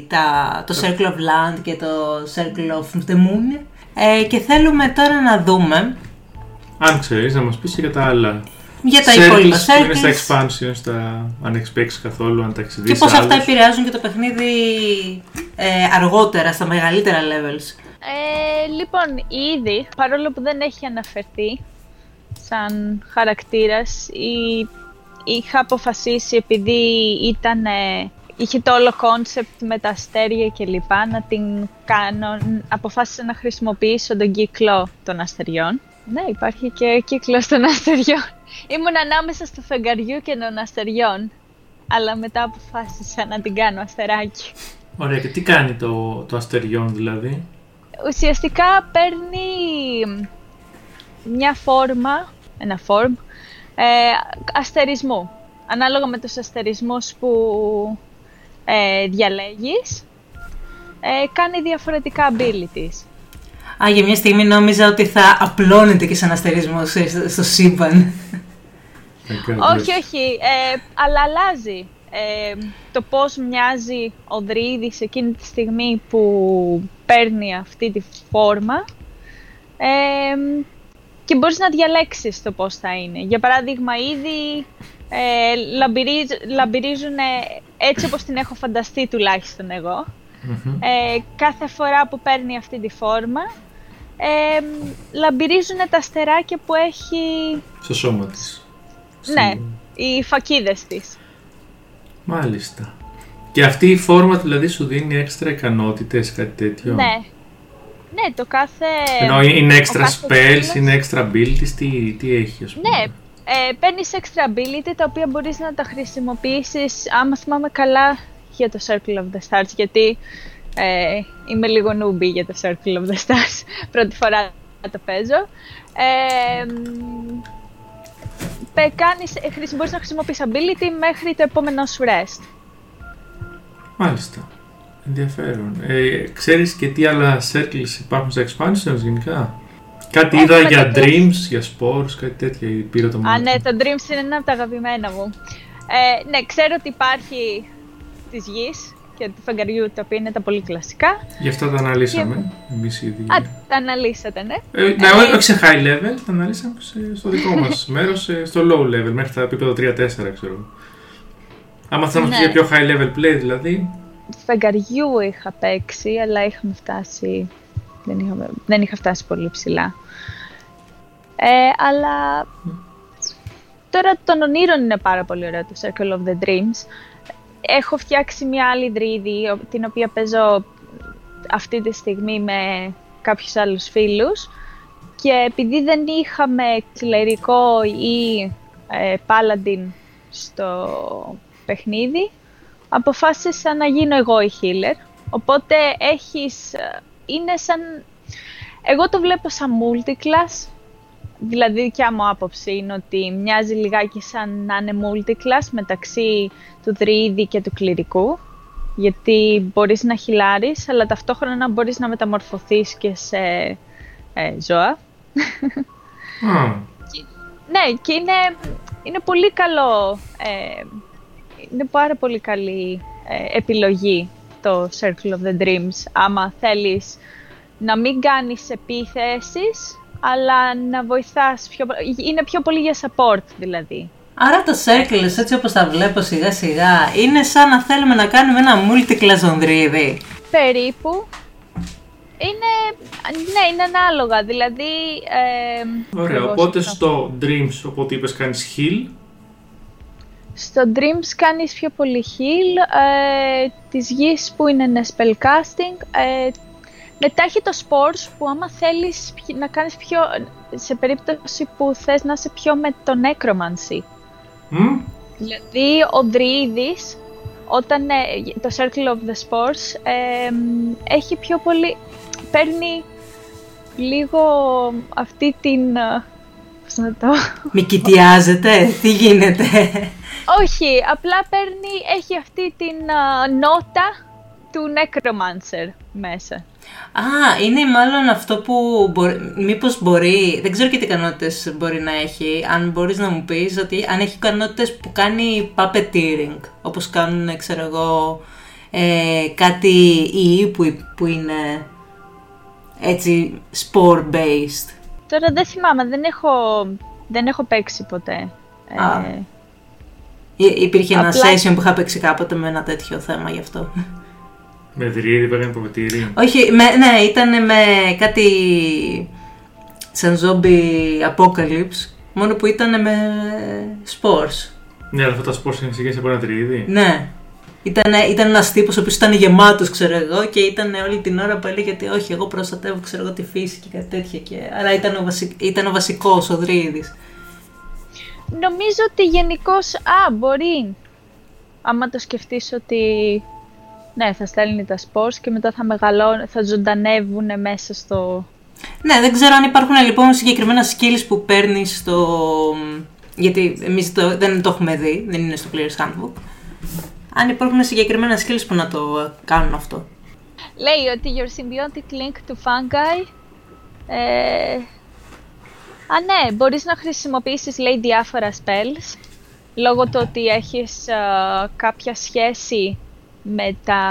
τα, το Circle of Land και το Circle of the Moon. Ε, και θέλουμε τώρα να δούμε αν ξέρεις να μας πεις και για τα άλλα. για τα Circles υπόλοιπα που είναι στα circles expansions, στα, αν έχεις παίξει καθόλου, αν τα έχεις δει και σε πώς αυτά άλλους. επηρεάζουν και το παιχνίδι ε, αργότερα, στα μεγαλύτερα levels. Ε, λοιπόν, ήδη, παρόλο που δεν έχει αναφερθεί σαν χαρακτήρας, ή, είχα αποφασίσει επειδή ήταν, ε, είχε το όλο concept με τα αστέρια και λοιπά, να την κάνω, αποφάσισα να χρησιμοποιήσω τον κύκλο των αστεριών. Ναι, υπάρχει και κύκλος των αστεριών. *laughs* Ήμουν ανάμεσα στο φεγγαριού και των αστεριών, αλλά μετά αποφάσισα να την κάνω αστεράκι. Ωραία, και τι κάνει το, το αστεριών δηλαδή; Ουσιαστικά παίρνει μια φόρμα, ένα φόρμ, ε, αστερισμού. Ανάλογα με τους αστερισμούς που ε, διαλέγεις, ε, κάνει διαφορετικά abilities. Α, για μια στιγμή νόμιζα ότι θα απλώνεται και σαν αστερισμός στο, στο σύμπαν. όχι, όχι, ε, αλλά αλλάζει ε, το πώς μοιάζει ο Δρύδης εκείνη τη στιγμή που παίρνει αυτή τη φόρμα ε, και μπορείς να διαλέξεις το πώς θα είναι. Για παράδειγμα, ήδη ε, λαμπυρίζ, λαμπυρίζουν έτσι όπως την έχω φανταστεί τουλάχιστον εγώ. Ε, κάθε φορά που παίρνει αυτή τη φόρμα ε, λαμπυρίζουν τα αστεράκια που έχει Στο σώμα της. ναι, οι φακίδες της. Μάλιστα. Και αυτή η φόρμα δηλαδή σου δίνει έξτρα ικανότητες, κάτι τέτοιο; Ναι. Ναι, το κάθε... Ενώ είναι ο έξτρα κάθε spells, φίλος- είναι έξτρα abilities, τι, τι έχει ας πούμε; Ναι, ε, παίρνεις extra ability τα οποία μπορείς να τα χρησιμοποιήσεις άμα θυμάμαι καλά για το Circle of the Stars γιατί ε, είμαι λίγο newbie για το Circle of the Stars *laughs* πρώτη φορά το παίζω ε, μ, πε- κάνεις, ε, χρησι- μπορείς να χρησιμοποιείς ability μέχρι το επόμενο σου rest Μάλιστα. Ενδιαφέρον. Ε, ξέρεις και τι άλλα circles υπάρχουν στα expansions γενικά; Κάτι είδα Έχουμε για το- dreams, για spores, κάτι τέτοια. ή Πήρα το Α, μάτι. ναι, το Dreams είναι ένα από τα αγαπημένα μου. Ε, ναι, ξέρω ότι υπάρχει της γης και του φεγγαριού, τα οποία είναι τα πολύ κλασικά. Γι' αυτό τα αναλύσαμε. Εμείς ήδη. Α, τα αναλύσατε, ναι. Ε, ναι, ό- όχι σε high level, τα αναλύσαμε σε- στο δικό μας *laughs* μέρος, ε, στο low level, μέχρι τα επίπεδο 3-4, ξέρω. Άμα θα μας Ναι. πει για πιο high level play, δηλαδή, Φεγγαριού είχα παίξει, αλλά είχαμε φτάσει... Δεν, είχαμε, δεν είχα φτάσει πολύ ψηλά. Ε, αλλά τώρα των ονείρων είναι πάρα πολύ ωραίο το Circle of the Dreams. Έχω φτιάξει μια άλλη δρύδη, ο- την οποία παίζω αυτή τη στιγμή με κάποιους άλλους φίλους. και επειδή δεν είχαμε κλερικό ή ε, paladin στο παιχνίδι, αποφάσισα να γίνω εγώ η healer. Οπότε έχεις, ε, είναι σαν, εγώ το βλέπω σαν multiclass, δηλαδή δικιά μου άποψη είναι ότι μοιάζει λιγάκι σαν να είναι multiclass μεταξύ του δρύδι και του κληρικού, γιατί μπορείς να χιλάρεις, αλλά ταυτόχρονα μπορείς να μεταμορφωθείς και σε ε, ζώα. *laughs* ναι, και είναι, είναι πολύ καλό, ε, είναι πάρα πολύ καλή ε, επιλογή το Circle of the Dreams, άμα θέλεις να μην κάνεις επίθεσεις, αλλά να βοηθάς πιο, είναι πιο πολύ για support δηλαδή. Άρα το Circle, έτσι όπως τα βλέπω σιγά σιγά, είναι σαν να θέλουμε να κάνουμε ένα multi Περίπου, είναι, ναι, είναι ανάλογα, δηλαδή... Ε, Ωραία, οπότε στο Dreams, οπότε είπες κάνεις heal. Στο Dreams κάνεις πιο πολύ heal, ε, της γης που είναι spellcasting, ε, μετά έχει το Spores που άμα θέλεις να κάνεις πιο, σε περίπτωση που θες να είσαι πιο με το Necromancy. Mm? Δηλαδή ο Δρύδης, όταν ε, το Circle of the Spores ε, έχει πιο πολύ, παίρνει λίγο αυτή την... Ε, πώς να το... Μη κοιτιάζεται, τι γίνεται; Όχι, απλά παίρνει, έχει αυτή την uh, νότα του Necromancer μέσα. Α, είναι μάλλον αυτό που μπορεί, μήπως μπορεί, δεν ξέρω και τι ικανότητες μπορεί να έχει, αν μπορείς να μου πεις ότι αν έχει ικανότητες που κάνει puppeteering, όπως κάνουν, ξέρω εγώ, ε, κάτι ή που, που είναι έτσι spore-based. Τώρα δεν θυμάμαι, δεν έχω, δεν έχω παίξει ποτέ. Α. Ε, υπήρχε απλά... ένα session που είχα παίξει κάποτε με ένα τέτοιο θέμα γι' αυτό. Με δρύδι, παίρνει προβετήρι. Όχι, με, ναι, ήταν με κάτι σαν zombie apocalypse, μόνο που ήταν με spores. Ναι, αλλά αυτά τα spores είναι σχέση από ένα δρύδι. Ναι. Ήταν, ήταν ένας τύπος ο οποίος ήταν γεμάτος, ξέρω εγώ, και ήταν όλη την ώρα που έλεγε ότι όχι, εγώ προστατεύω ξέρω εγώ, τη φύση και κάτι τέτοια. Και... Άρα ήταν ο, βασικ... ήταν ο βασικός, ο Δρύδης. Νομίζω ότι γενικώς. Α, μπορεί. Άμα το σκεφτείς ότι. Ναι, θα στέλνει τα σπορς και μετά θα μεγαλώνουν, θα ζωντανεύουν μέσα στο. Ναι, δεν ξέρω αν υπάρχουν λοιπόν συγκεκριμένα skills που παίρνεις στο. Γιατί εμείς δεν το έχουμε δει, δεν είναι στο Player's Handbook αν υπάρχουν συγκεκριμένα skills που να το κάνουν αυτό. Λέει ότι your symbiotic link to fungi ε, Α, ναι, μπορείς να χρησιμοποιήσεις, λέει, διάφορα spells, λόγω του ότι έχεις κάποια σχέση με τα...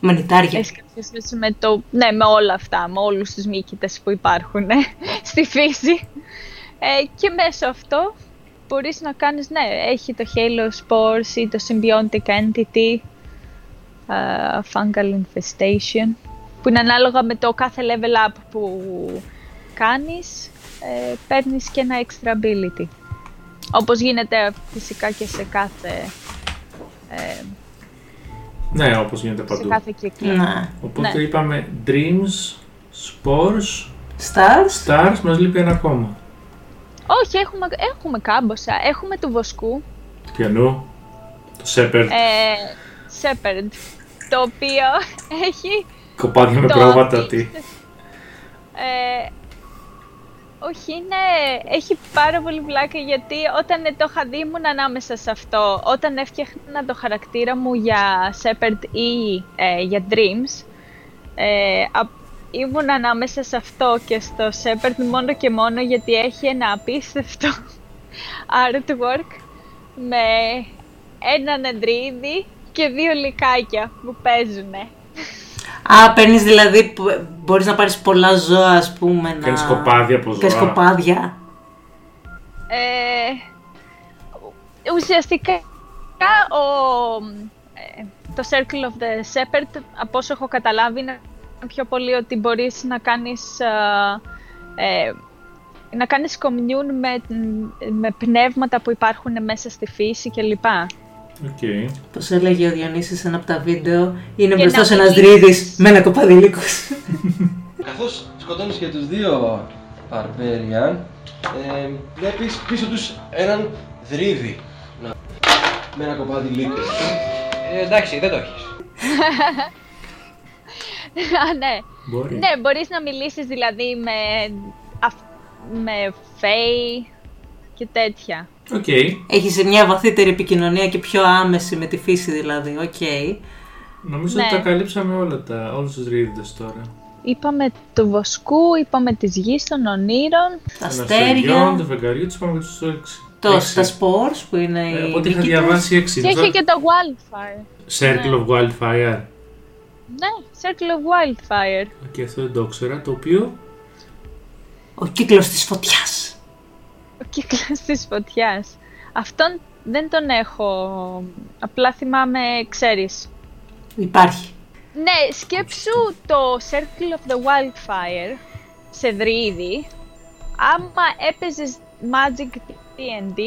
Μανιτάρια. Έχεις κάποια σχέση με το... Ναι, με όλα αυτά, με όλους τους μύκητες που υπάρχουν *laughs* στη φύση. Ε, και μέσω αυτό μπορείς να κάνεις, ναι, έχει το Halo Spores ή το Symbiotic Entity, uh, Fungal Infestation, που είναι ανάλογα με το κάθε level up που κάνεις, ε, παίρνεις και ένα extra ability. Όπως γίνεται φυσικά και σε κάθε... Ε, ναι, όπως γίνεται παντού. Σε κάθε κύκλο. Ναι. Οπότε ναι. είπαμε Dreams, Spores, Stars. Stars, μας λείπει ένα ακόμα. Όχι, έχουμε, έχουμε κάμποσα. Έχουμε του βοσκού. Πιανού. Το Σέπερντ. Ε, Το οποίο *laughs* έχει... Κοπάδια με πρόβατα, τι. Ε, όχι, είναι, έχει πάρα πολύ πλάκα γιατί όταν το είχα δει ήμουν ανάμεσα σε αυτό. Όταν έφτιαχνα το χαρακτήρα μου για Shepard ή ε, για Dreams, ε, ήμουν ανάμεσα σε αυτό και στο Shepard μόνο και μόνο γιατί έχει ένα απίστευτο *laughs* artwork με έναν εντρίδι και δύο λικάκια που παίζουν. Α, παίρνεις δηλαδή, που μπορείς να πάρεις πολλά ζώα, ας πούμε, να... Κάνεις κοπάδια από ζώα. κοπάδια. Ε, ουσιαστικά, ο, ε, το Circle of the Shepherd, από όσο έχω καταλάβει, είναι πιο πολύ ότι μπορείς να κάνεις, ε, να κάνεις commune με, με πνεύματα που υπάρχουν μέσα στη φύση κλπ. Okay. Πώς έλεγε ο Διονύσης σε ένα από τα βίντεο, είναι μπροστά σε ένας δρύδης με ένα κοπαδί λύκους. καθώς σκοτώνεις και τους δύο Barbarian, ε, βλέπεις πίσω τους έναν δρύδι. Να, με ένα κομμάτι λύκο. Ε, εντάξει, δεν το έχεις. Α, ναι. Μπορεί. Ναι, μπορείς να μιλήσεις δηλαδή με, αυ- με fey και τέτοια. Οκ. Έχει μια βαθύτερη επικοινωνία και πιο άμεση με τη φύση δηλαδή. Οκ. Νομίζω Ναι. ότι τα καλύψαμε όλα τα, όλους τους δρυίδες τώρα. Είπαμε του βοσκού, είπαμε της γης των ονείρων. Τα Των αστεριών, αστέρια. του φεγγαριού, τους είπαμε και τους έξι. Το, Έξι. τα spores που είναι Ε, οι από ό,τι είχα μύκητες. διαβάσει έξι. Και έχει και το wildfire. Circle of Wildfire. Ναι, Circle of Wildfire. Και αυτό δεν το ήξερα. Το οποίο Ο κύκλος της φωτιάς. Ο *laughs* κύκλος της φωτιάς. Αυτόν δεν τον έχω. Απλά θυμάμαι, ξέρεις. Υπάρχει. Ναι, σκέψου το Circle of the Wildfire σε δρύδι. Άμα έπαιζες Magic D&D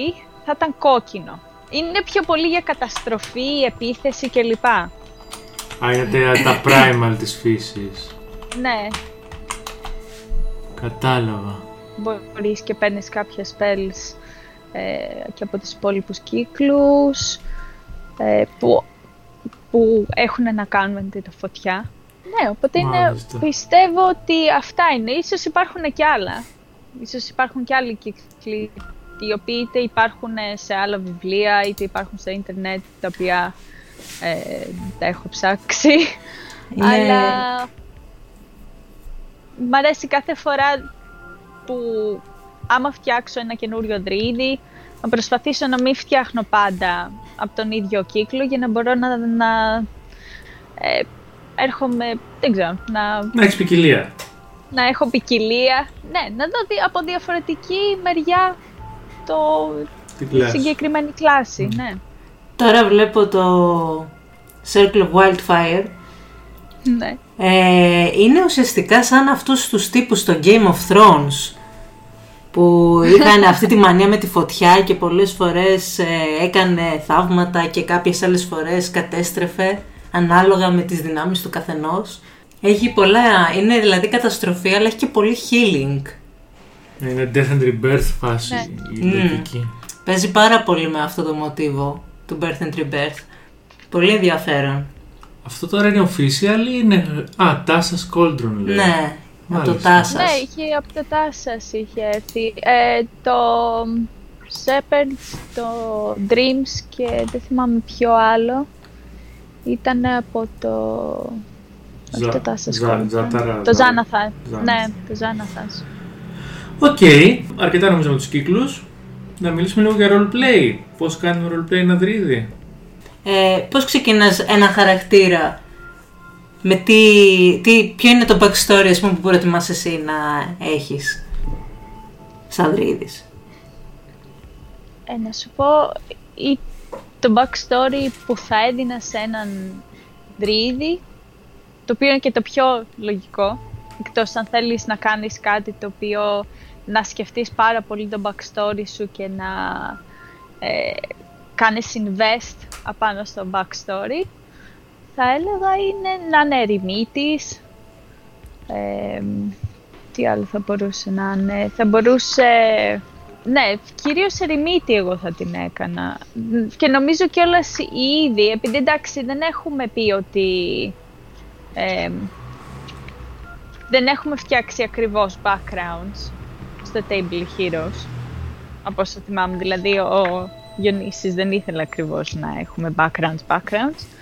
θα ήταν κόκκινο. Είναι πιο πολύ για καταστροφή, επίθεση κλπ. Α, είναι τα, τα primal της φύσης. Ναι, Κατάλαβα. Μπορείς και παίρνεις κάποια spells ε, και από τους υπόλοιπους κύκλους ε, που, που έχουν να κάνουν με τη φωτιά. Ναι, οπότε είναι, Μάλιστα. πιστεύω ότι αυτά είναι. Ίσως υπάρχουν και άλλα. Ίσως υπάρχουν και άλλοι κύκλοι οι οποίοι είτε υπάρχουν σε άλλα βιβλία είτε υπάρχουν στο ίντερνετ τα οποία ε, τα έχω ψάξει. Είναι- Αλλά μ' αρέσει κάθε φορά που άμα φτιάξω ένα καινούριο δρύδι να προσπαθήσω να μην φτιάχνω πάντα από τον ίδιο κύκλο για να μπορώ να, να ε, έρχομαι, δεν ξέρω, να, Να έχεις ποικιλία. να έχω ποικιλία. Ναι, να δω δι- από διαφορετική μεριά το Την τη κλάση. συγκεκριμένη κλάση, ναι. Τώρα βλέπω το Circle of Wildfire. ναι. Ε, είναι ουσιαστικά σαν αυτούς τους τύπους στο Game of Thrones που είχαν αυτή τη μανία με τη φωτιά και πολλές φορές ε, έκανε θαύματα και κάποιες άλλες φορές κατέστρεφε ανάλογα με τις δυνάμεις του καθενός. Έχει πολλά, είναι δηλαδή καταστροφή αλλά έχει και πολύ healing. Είναι death and rebirth φάση Ναι. η Μμμ. λογική. Παίζει πάρα πολύ με αυτό το μοτίβο του Birth and Rebirth. Πολύ ενδιαφέρον. Αυτό τώρα είναι official ή είναι... Α, Tassa's Cauldron λέει. Ναι, από το Μάλιστα. Τάσας. Ναι, είχε, από το Τάσας είχε έρθει. Ε, το Shepherds, το Dreams και δεν θυμάμαι ποιο άλλο. Ήταν από το... όχι Ζα- το Tasha's Ζα- Cauldron. Ζαταρά- Το Xanathar. Xanathar. Ναι, το Xanathar's. Οκ, αρκετά νομίζω με τους κύκλους. Να μιλήσουμε λίγο για roleplay. Πώς κάνουμε roleplay ένα δρυίδη. Ε, πώς ξεκινάς ένα χαρακτήρα με τι, τι, ποιο είναι το backstory ας πούμε, που προτιμάς εσύ να έχεις σαν δρύδης. Ε, να σου πω, ή το backstory που θα έδινα σε έναν δρύδι, το οποίο είναι και το πιο λογικό, εκτός αν θέλεις να κάνεις κάτι το οποίο να σκεφτείς πάρα πολύ το backstory σου και να ε, κάνεις invest απάνω στο backstory, θα έλεγα είναι να είναι ερημίτης, ε, τι άλλο θα μπορούσε να είναι, θα μπορούσε... Ναι, κυρίως ερημίτη εγώ θα την έκανα. Και νομίζω κιόλας ήδη, επειδή εντάξει δεν έχουμε πει ότι... ε, δεν έχουμε φτιάξει ακριβώς backgrounds στο Table Heroes. Από όσο θυμάμαι, δηλαδή ο Διονύσης δεν ήθελε ακριβώς να έχουμε backgrounds, backgrounds.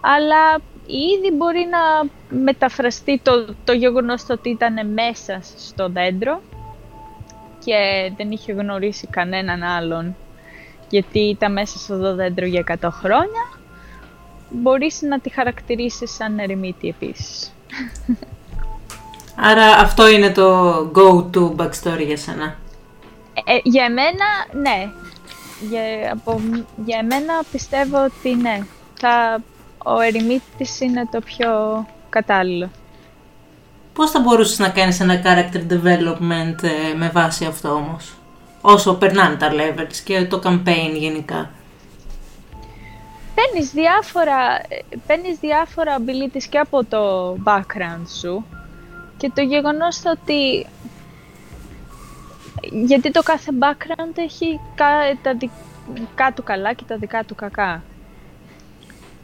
Αλλά ήδη μπορεί να μεταφραστεί το, το γεγονός το ότι ήταν μέσα στο δέντρο και δεν είχε γνωρίσει κανέναν άλλον γιατί ήταν μέσα στο δέντρο για 100 χρόνια μπορείς να τη χαρακτηρίσεις σαν ερημίτη επίσης. Άρα αυτό είναι το go-to backstory για σένα. Ε, για εμένα, ναι. Για, από, για εμένα πιστεύω ότι ναι. Θα, ο ερημίτης είναι το πιο κατάλληλο. Πώς θα μπορούσες να κάνεις ένα character development ε, με βάση αυτό όμως; Όσο περνάνε τα levels και το campaign γενικά. Παίρνεις διάφορα, ε, παίρνεις διάφορα abilities και από το background σου Και το γεγονός το ότι... Γιατί το κάθε background έχει κα- τα δικά του καλά και τα δικά του κακά.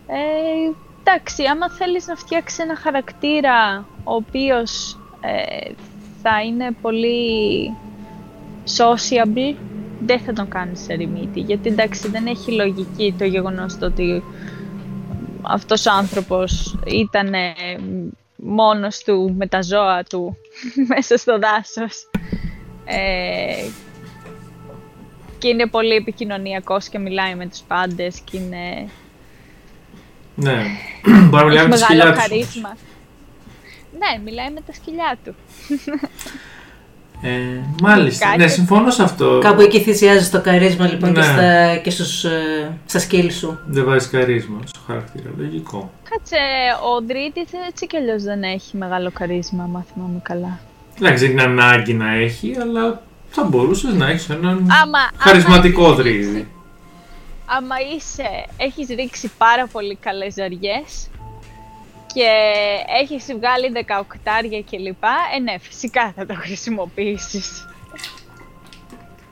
Ε, εντάξει, άμα θέλεις να φτιάξεις ένα χαρακτήρα ο οποίος ε, θα είναι πολύ sociable, δεν θα τον κάνεις σε ερημίτη. Γιατί εντάξει, δεν έχει λογική το γεγονός το ότι αυτός ο άνθρωπος ήταν μόνος του με τα ζώα του *laughs* μέσα στο δάσος. Ε, και είναι πολύ επικοινωνιακός και μιλάει με τους πάντες και είναι... Ναι. Μπορεί να μιλάει έχει με τα σκυλιά μεγάλο του. χαρίσμα. Ναι, μιλάει με τα σκυλιά του. Ε, μάλιστα. Κάτι. Ναι, συμφωνώ σε αυτό. Κάπου εκεί θυσιάζεις το καρίσμα λοιπόν και, Ναι. στα, και στους, ε, στα σκύλ σου. Δεν βάζει καρίσμα στο χαρακτήρα. Λογικό. Κάτσε, ο Δρίτης έτσι κι αλλιώς δεν έχει μεγάλο καρίσμα, άμα θυμάμαι καλά. Εντάξει, δεν είναι ανάγκη να έχει, αλλά θα μπορούσες να έχεις έναν Άμα, χαρισματικό άμα δρύδι. Άμα είσαι, έχεις ρίξει πάρα πολύ καλές ζαριές και έχεις βγάλει 18 και λοιπά, ε ναι, φυσικά θα το χρησιμοποιήσεις.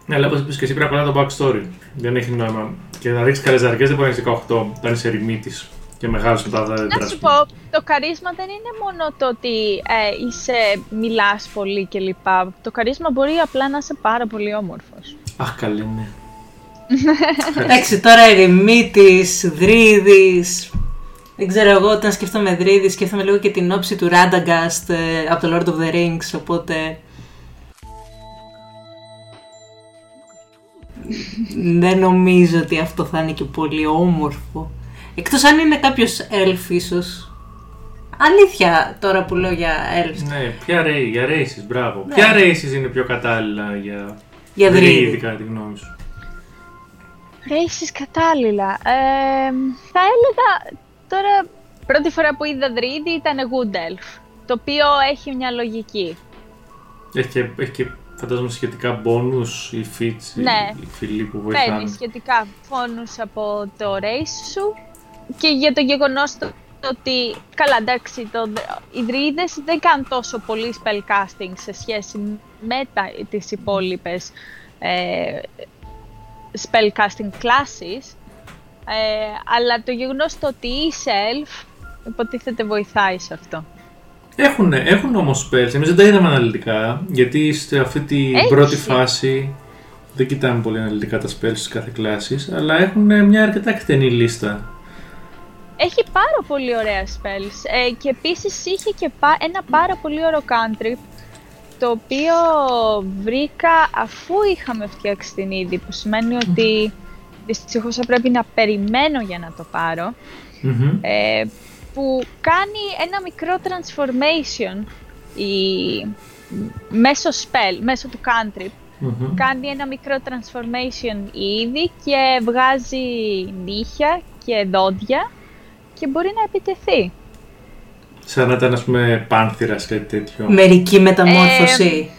Ναι, αλλά όπως είπες και εσύ πρέπει να το backstory. Δεν έχει νόημα. Και να ρίξεις καλές ζαρκέ δεν μπορεί να έχει 18 όταν είσαι ερημίτης και μεγάλος μετά τα δέντρα. Να ας σου πούμε. πω, το καρίσμα δεν είναι μόνο το ότι ε, είσαι, μιλάς πολύ και λοιπά. Το καρίσμα μπορεί απλά να είσαι πάρα πολύ όμορφος. Αχ, καλή, ναι. *laughs* Εντάξει, τώρα ερημίτης, δρύδης. Δεν ξέρω εγώ, όταν σκέφτομαι δρύδης, σκέφτομαι λίγο και την όψη του Radagast ε, από το Lord of the Rings, οπότε... Δεν νομίζω ότι αυτό θα είναι και πολύ όμορφο. Εκτός αν είναι κάποιος elf ίσως. Αλήθεια τώρα που λέω για elves. Ναι, ποια ray, για races, μπράβο. Ναι. Ποια races είναι πιο κατάλληλα για, Για δρύδι. δρύδι, κατά τη γνώμη σου. Races κατάλληλα. Ε, θα έλεγα τώρα πρώτη φορά που είδα δρύδι ήταν Good Elf. Το οποίο έχει μια λογική. Έχει και, έχει και φαντάζομαι σχετικά bonus ή feats Ναι. ή φιλοί που βοηθάνε. Παίρνει σχετικά φόνους από το race σου και για το γεγονός το, το ότι, καλά εντάξει, το, οι δρύδες δεν κάνουν τόσο πολύ spellcasting σε σχέση με τα, τις υπόλοιπες ε, spellcasting classes, ε, αλλά το γεγονός το ότι είσαι elf υποτίθεται βοηθάει σε αυτό. Έχουν, έχουν όμως spells, εμείς δεν τα είδαμε αναλυτικά, γιατί σε αυτή την Έχει. πρώτη φάση δεν κοιτάμε πολύ αναλυτικά τα spells της κάθε κλάσης, αλλά έχουν μια αρκετά εκτενή λίστα. Έχει πάρα πολύ ωραία spells ε, και επίσης είχε και πα- ένα πάρα πολύ ωραίο country το οποίο βρήκα αφού είχαμε φτιάξει την είδη που σημαίνει ότι δυστυχώς θα πρέπει να περιμένω για να το πάρω Μμμ. ε, που κάνει ένα μικρό transformation η, μέσω spell, μέσω του country Μμμ. κάνει ένα μικρό transformation η είδη και βγάζει νύχια και δόντια και μπορεί να επιτεθεί. Σαν να ήταν ας πούμε πάνθυρας κάτι τέτοιο. Μερική μεταμόρφωση.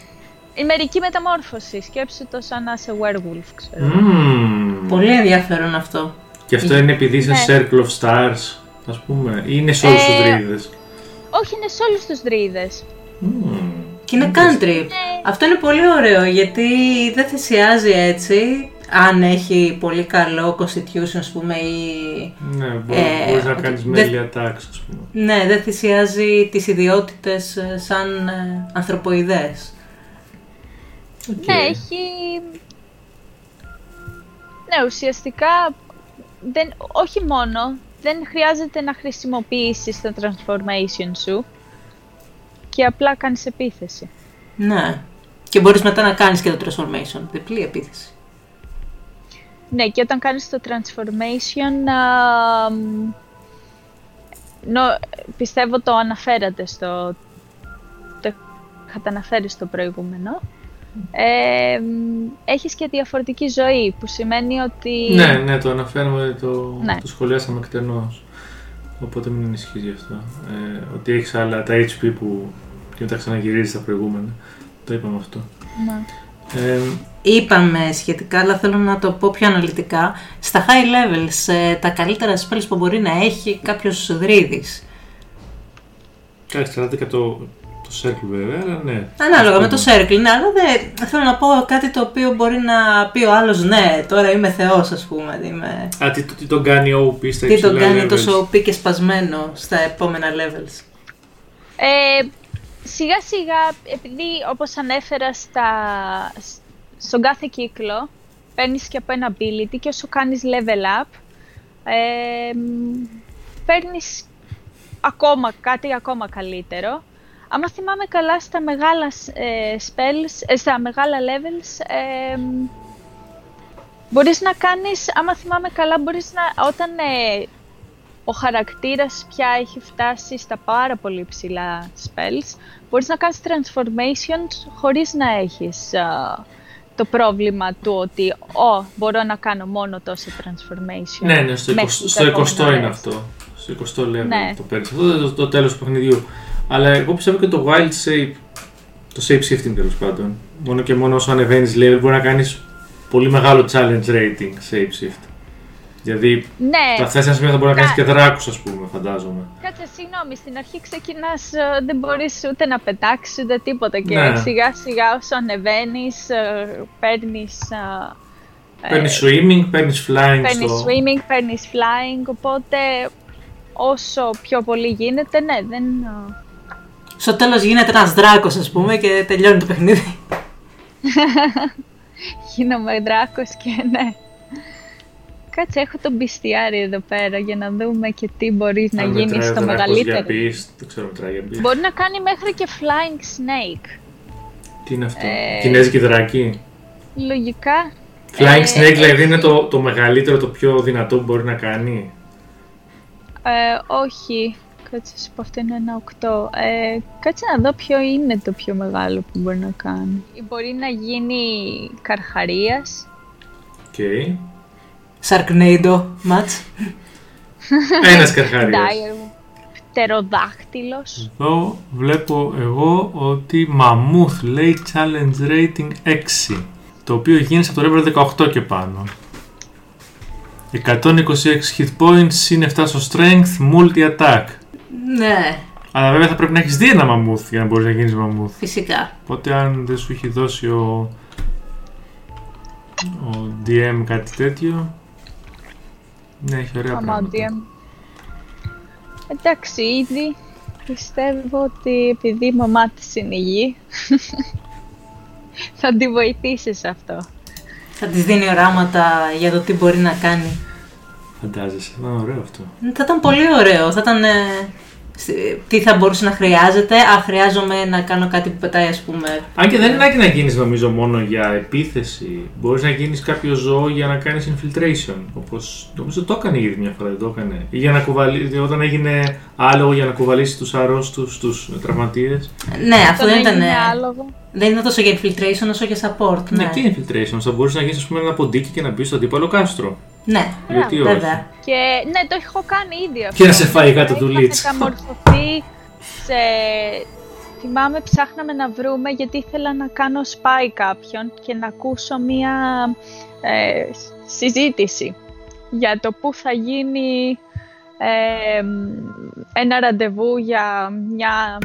Η μερική μεταμόρφωση, σκέψου το σαν να είσαι werewolf, ξέρω. Μμμ. Πολύ ενδιαφέρον αυτό. Και αυτό είναι επειδή είσαι Ναι. Circle of Stars, ας πούμε, ή είναι σε όλους τους Ε, δρυίδες. Όχι, είναι σε όλους τους δρυίδες. Μμμ. Και είναι cantrip. Αυτό είναι πολύ ωραίο γιατί δεν θυσιάζει έτσι. Αν έχει πολύ καλό constitution, ας πούμε, ή... Ναι, μπο- Ε, μπορείς να ότι κάνεις δεν- melee attacks, ας πούμε. Ναι, δεν θυσιάζει τις ιδιότητες ε, σαν ε, ανθρωποειδές. Οκ. Ναι, έχει... Ναι, ουσιαστικά δεν, όχι μόνο, δεν χρειάζεται να χρησιμοποιήσεις το transformation σου και απλά κάνεις επίθεση. Ναι. Και μπορείς μετά να κάνεις και το transformation. Διπλή επίθεση. Ναι, και όταν κάνεις το transformation, α, μ, νο, πιστεύω το αναφέρατε στο... Το είχατε αναφέρει στο προηγούμενο. Ε, μ, έχεις και διαφορετική ζωή, που σημαίνει ότι... Ναι, ναι, το αναφέρουμε, το, Ναι. το σχολιάσαμε εκτενώς. Οπότε μην ανησυχείς γι' αυτό. Ε, ότι έχεις άλλα, τα HP που και τα ξαναγυρίζεις τα προηγούμενα. Το είπαμε αυτό. Ναι. Ε, Είπαμε σχετικά, αλλά θέλω να το πω πιο αναλυτικά. Στα high levels, ε, τα καλύτερα spells που μπορεί να έχει κάποιος δρύδης. Κάτσε, εξαρτάται και το Το Circle βέβαια, αλλά ναι. Ανάλογα με το Circle, ναι, αλλά δεν θέλω να πω κάτι το οποίο μπορεί να πει ο άλλος, ναι, τώρα είμαι θεός, ας πούμε. Είμαι... Α, τι, τι τον κάνει OP στα Τι υψηλά τον κάνει levels; τόσο OP και σπασμένο στα επόμενα levels; Ε, σιγά σιγά, επειδή όπως ανέφερα στα, σ- στον κάθε κύκλο, παίρνεις και από ένα ability και όσο κάνεις level up, ε, μ, παίρνεις ακόμα κάτι ακόμα καλύτερο. Άμα θυμάμαι καλά στα μεγάλα ε, spells, ε, στα μεγάλα levels, ε, μ, μπορείς να κάνεις, άμα θυμάμαι καλά, μπορείς να, όταν ε, ο χαρακτήρας πια έχει φτάσει στα πάρα πολύ ψηλά spells, μπορείς να κάνεις transformations χωρίς να έχεις α, το πρόβλημα του ότι «Ω, μπορώ να κάνω μόνο τόσο transformation». Ναι, ναι, στο 20, μέχρι στο τα 20 επόμενα είναι levels. αυτό. Στο 20 level Ναι. το παίρνεις. Αυτό είναι το, το τέλος του παιχνιδιού. Αλλά εγώ πιστεύω και το wild shape, το shape shifting τέλος πάντων, μόνο και μόνο όσο ανεβαίνεις level μπορεί να κάνεις πολύ μεγάλο challenge rating shape shift. Δηλαδή, Ναι, θα θες ένα σημείο θα μπορεί να κάνεις Κα- και δράκους ας πούμε, φαντάζομαι. κάτσε συγγνώμη, στην αρχή ξεκινάς, ε, δεν μπορείς ούτε να πετάξεις ούτε τίποτα και Ναι. σιγά σιγά όσο ανεβαίνεις, ε, παίρνεις... ε, ε, Παίρνεις swimming, παίρνεις flying Παίρνεις στο... swimming, παίρνεις flying, οπότε όσο πιο πολύ γίνεται, ναι, δεν... α, Στο τέλος γίνεται ένας δράκος, ας πούμε, και τελειώνει το παιχνίδι. *laughs* Γίνομαι δράκος και ναι. Κάτσε, έχω τον μπιστιάρι εδώ πέρα για να δούμε και τι μπορείς να Αν γίνεις μετράει ο στο δράκος μεγαλύτερο. Για beast, δεν ξέρω μετράει για beast. Μπορεί να κάνει μέχρι και flying snake. Τι είναι αυτό, Ε, Κινέζικοι δράκοι; Λογικά. Flying ε, Snake δηλαδή έχει- είναι το, το μεγαλύτερο, το πιο δυνατό που μπορεί να κάνει; Ε, όχι. Κάτσε, σου πω αυτό είναι ένα 8. Ε, κάτσε να δω ποιο είναι το πιο μεγάλο που μπορεί να κάνει. Μπορεί να γίνει καρχαρίας. Οκ. Sharknado, much. Ένας καρχαρίας. Dire, πτεροδάχτυλος. Εδώ βλέπω εγώ ότι μαμούθ λέει challenge rating 6. Το οποίο γίνεται από το level 18 και πάνω. 126 hit points, συν 7 στο strength, multi attack. Ναι, Αλλά βέβαια θα πρέπει να έχεις δει ένα μαμούθ για να μπορείς να γίνεις μαμούθ. φυσικά. Οπότε αν δεν σου έχει δώσει ο, ο DM κάτι τέτοιο, ναι έχει ωραία πράγματα. Αμάντια. Εντάξει, ήδη πιστεύω ότι επειδή η μαμά της είναι υγιή, *laughs* θα τη βοηθήσεις σε αυτό. Θα της δίνει οράματα για το τι μπορεί να κάνει. Φαντάζεσαι, θα ήταν ωραίο αυτό. Θα ήταν πολύ ωραίο. Θα ήταν. ε, σ- τι θα μπορούσε να χρειάζεται. Α, χρειάζομαι να κάνω κάτι που πετάει, ας πούμε. Αν και δεν είναι ανάγκη να γίνεις νομίζω μόνο για επίθεση. Μπορείς να γίνεις κάποιο ζώο για να κάνεις infiltration. Όπως νομίζω το έκανε ήδη μια φορά, δεν το έκανε. Ή για να κουβαλήσει, όταν έγινε άλογο για να κουβαλήσεις τους αρρώστους, τους τραυματίες. Ναι, αυτό δεν ήταν. είναι ε, άλογο. Δεν ήταν τόσο για infiltration όσο για support. Ναι, Ναι, τι infiltration. Θα μπορούσες να γίνεις ας πούμε, ένα ποντίκι και να μπεις στο αντίπαλο κάστρο. Ναι. Γιατί όχι; βέβαια. Και ναι, το έχω κάνει ήδη αυτό. Και να σε φάει κάτω του Είχα Λίτς. μεταμορφωθεί σε... Θυμάμαι ψάχναμε να βρούμε γιατί ήθελα να κάνω spy κάποιον και να ακούσω μία ε, συζήτηση για το πού θα γίνει ε, ένα ραντεβού για μια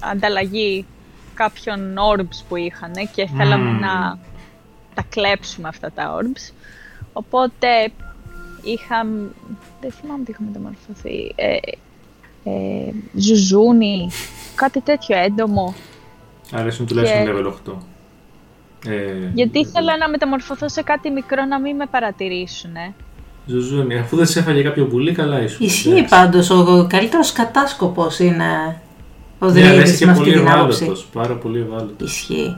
ανταλλαγή κάποιων orbs που είχαν και θέλαμε Μμμ. να τα κλέψουμε αυτά τα orbs. Οπότε είχα, δεν θυμάμαι τι είχα μεταμορφωθεί, ε, ε, ζουζούνι, κάτι τέτοιο έντομο. Αρέσουν τουλάχιστον Και- level 8. Ε, Γιατί ήθελα να μεταμορφωθώ σε κάτι μικρό να μην με παρατηρήσουν. Ε. Ζουζούνι, αφού δεν σε έφαγε κάποιο πουλί, καλά ήσουν. Ισχύει εντάξει. πάντως. Ο καλύτερος κατάσκοπος είναι ο Ναι, αλλά είσαι Δρύδης και με αυτή πολύ την άποψη. ευάλωτος, πάρα πολύ ευάλωτος. Ισχύει.